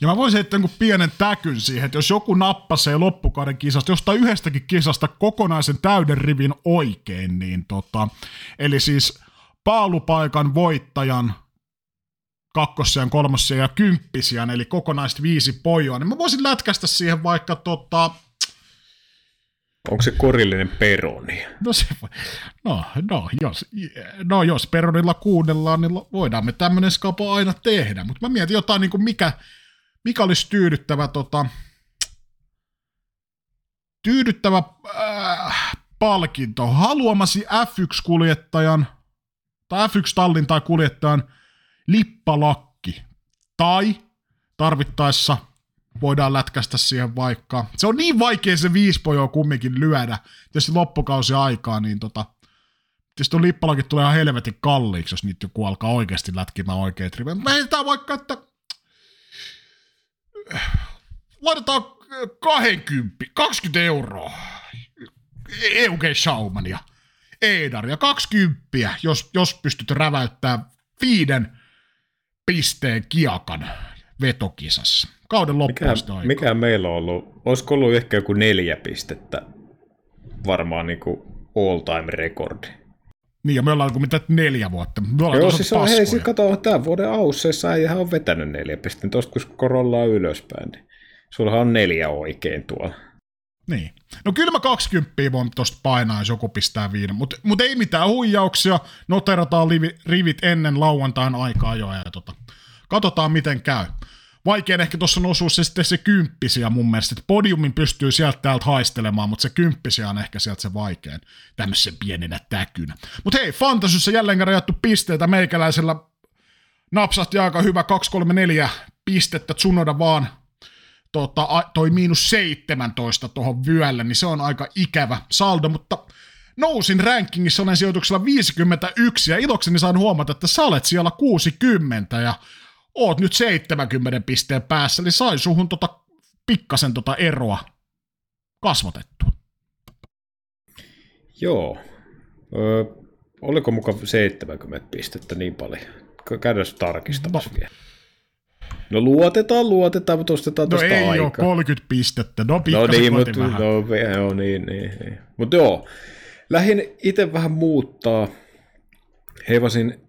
Ja mä voisin heittää niin pienen täkyn siihen, että jos joku nappasee loppukauden kisasta, jostain yhdestäkin kisasta kokonaisen täyden rivin oikein, niin tota, eli siis paalupaikan voittajan kakkossian, kolmossian ja kymppisian, eli kokonaista viisi pojoa, niin mä voisin lätkästä siihen vaikka tota, Onko se korillinen peroni? No, se, no, no, jos, no jos peronilla kuunnellaan, niin voidaan me tämmöinen skapo aina tehdä. Mutta mä mietin jotain, niin kuin mikä, mikä olisi tyydyttävä, tota, tyydyttävä äh, palkinto? Haluamasi F1-kuljettajan tai F1-tallin tai kuljettajan lippalakki. Tai tarvittaessa voidaan lätkästä siihen vaikka. Se on niin vaikea se viisi pojoa kumminkin lyödä. Tietysti loppukausi aikaa, niin tota, tietysti on lippalakit tulee ihan helvetin kalliiksi, jos niitä joku alkaa oikeasti lätkimään oikeat rivet. Heitän vaikka, että laitetaan 20, 20 euroa EUG Schaumania, Eidar ja 20, jos, jos pystyt räväyttämään viiden pisteen kiakan. vetokisassa. Kauden loppuun mikä, mikä meillä on ollut? Olisiko ollut ehkä joku neljä pistettä? Varmaan niin kuin all time rekordi. Niin, ja me ollaan kuin mitä neljä vuotta. Me ollaan Joo, siis on, hei, siis kato, tämän vuoden ausseessa ei on vetänyt neljä pistettä. Tuosta kun korollaa ylöspäin, niin sulla on neljä oikein tuolla. Niin. No kyllä mä 20 voin tosta painaa, jos joku pistää viiden, mutta mut ei mitään huijauksia, noterataan rivit ennen lauantain aikaa jo ja tota, katsotaan miten käy. Vaikein ehkä tuossa on osuus se sitten se kymppisiä mun mielestä, että podiumin pystyy sieltä täältä haistelemaan, mutta se kymppisiä on ehkä sieltä se vaikein, tämmöisen pienenä täkynä. Mutta hei, Fantasyssä jälleen rajattu pisteitä meikäläisellä napsahti aika hyvä 2-3-4 pistettä, Tsunoda vaan tota, toi miinus 17 tuohon vyölle, niin se on aika ikävä saldo, mutta nousin rankingissa, olen sijoituksella 51 ja ilokseni saan huomata, että sä olet siellä 60 ja oot nyt 70 pisteen päässä, eli sai suhun tota pikkasen tota eroa kasvatettua. Joo. Öö, oliko mukaan 70 pistettä niin paljon? Käydään tarkistamassa no. vielä. No luotetaan, luotetaan, mutta ostetaan no ei aikaa. ole 30 pistettä, no no niin, mutta, vähän. No, joo, niin, niin, niin. Mutta joo, lähdin itse vähän muuttaa. Heivasin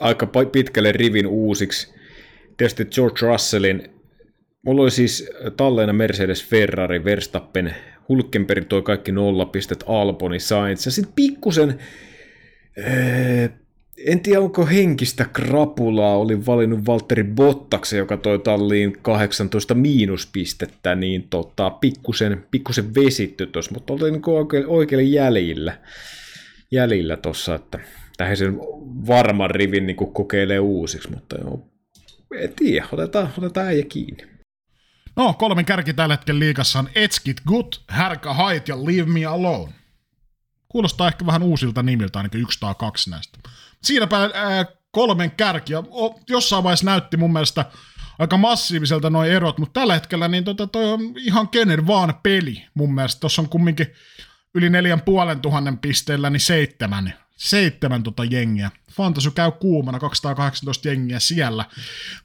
aika pitkälle rivin uusiksi. Tietysti George Russellin. Mulla oli siis talleena Mercedes, Ferrari, Verstappen, Hulkenberg toi kaikki nollapistet, Alboni, Sainz ja sitten pikkusen en tiedä onko henkistä krapulaa, olin valinnut Valtteri Bottaksen, joka toi talliin 18 miinuspistettä, niin tota, pikkusen, pikkusen vesitty tuossa, mutta olin niin oikein, oikein jäljillä, jäljillä tuossa, että tähän sen varman rivin niin kokeilee uusiksi, mutta joo, en tiedä, otetaan, otetaan äijä kiinni. No, kolmen kärki tällä hetkellä liikassa on Etskit Good, Härkä Hait ja Leave Me Alone. Kuulostaa ehkä vähän uusilta nimiltä, ainakin yksi tai kaksi näistä. Siinäpä ää, kolmen kärkiä. Jossain vaiheessa näytti mun mielestä aika massiiviselta noin erot, mutta tällä hetkellä niin tota, toi on ihan kenen vaan peli mun mielestä. Tuossa on kumminkin yli neljän puolen tuhannen pisteellä niin seitsemän, seitsemän tota jengiä. Fantasy käy kuumana, 218 jengiä siellä.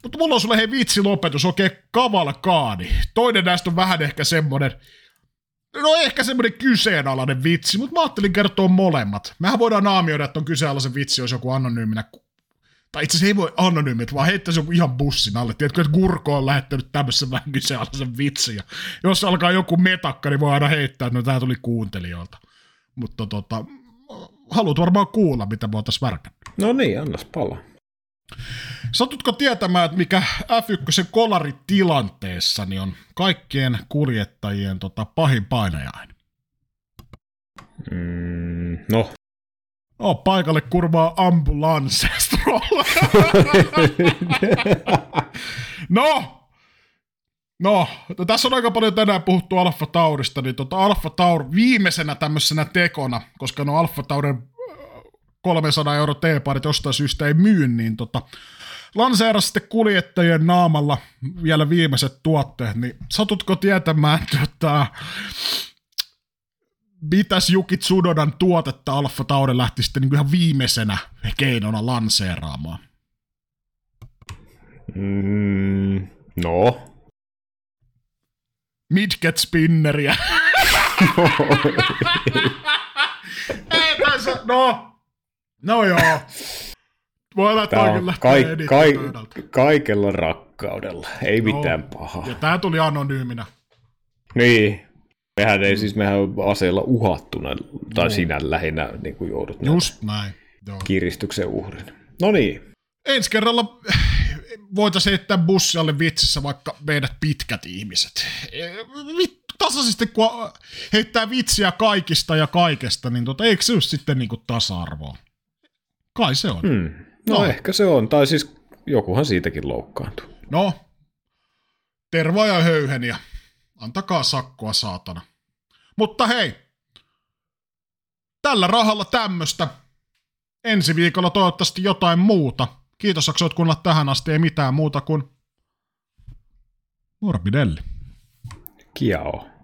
Mutta mulla on sulle hei vitsi lopetus, oikein kavalkaadi. Toinen näistä on vähän ehkä semmonen, No ehkä semmoinen kyseenalainen vitsi, mutta mä ajattelin kertoa molemmat. Mehän voidaan naamioida, että on kyseenalaisen vitsi, jos joku anonyyminä tai itse asiassa ei voi anonyymit, vaan heittäisi joku ihan bussin alle. Tiedätkö, että Gurko on lähettänyt tämmöisen vähän kyseenalaisen vitsin. Ja jos alkaa joku metakka, niin voi aina heittää, että no tää tuli kuuntelijoilta. Mutta tota, haluat varmaan kuulla, mitä voitaisiin värkännyt. No niin, annas palaa. Satutko tietämään, että mikä F1 kolaritilanteessa niin on kaikkien kuljettajien tota, pahin painajainen? Mm, no. No, paikalle kurvaa ambulanssi <laughs> no, No, no, tässä on aika paljon tänään puhuttu Alfa Taurista, niin tota Alfa Taur viimeisenä tämmöisenä tekona, koska no Alfa Taurin 300 euro T-parit jostain syystä ei myy, niin tota, lanseerasi sitten kuljettajien naamalla vielä viimeiset tuotteet, niin satutko tietämään, että <laughs> mitäs Juki Tsunodan tuotetta Alfa Tauri lähti sitten niin ihan viimeisenä keinona lanseeraamaan? Mm, no. Midget spinneriä. Ei, tässä, no, no joo. Voi laittaa kyllä kai, kai, kaikella rakkaudella, ei no, mitään pahaa. Ja tää tuli anonyyminä. Niin. Mehän ei siis, mehän aseella uhattuna, tai no. sinä lähinnä niin kuin joudut Just näin. Joo. kiristyksen uhrin. No niin. Ensi kerralla voitaisiin heittää bussialle vitsissä vaikka meidät pitkät ihmiset. E, tasaisesti kun heittää vitsiä kaikista ja kaikesta, niin tota, eikö se ole sitten niin kuin tasa-arvoa? Kai se on. Hmm. No, no ehkä se on, tai siis jokuhan siitäkin loukkaantuu. No, terva ja höyheniä. Antakaa sakkoa, saatana. Mutta hei, tällä rahalla tämmöstä. Ensi viikolla toivottavasti jotain muuta. Kiitos, että kuunnella tähän asti. Ei mitään muuta kuin Morbidelli. Kiao.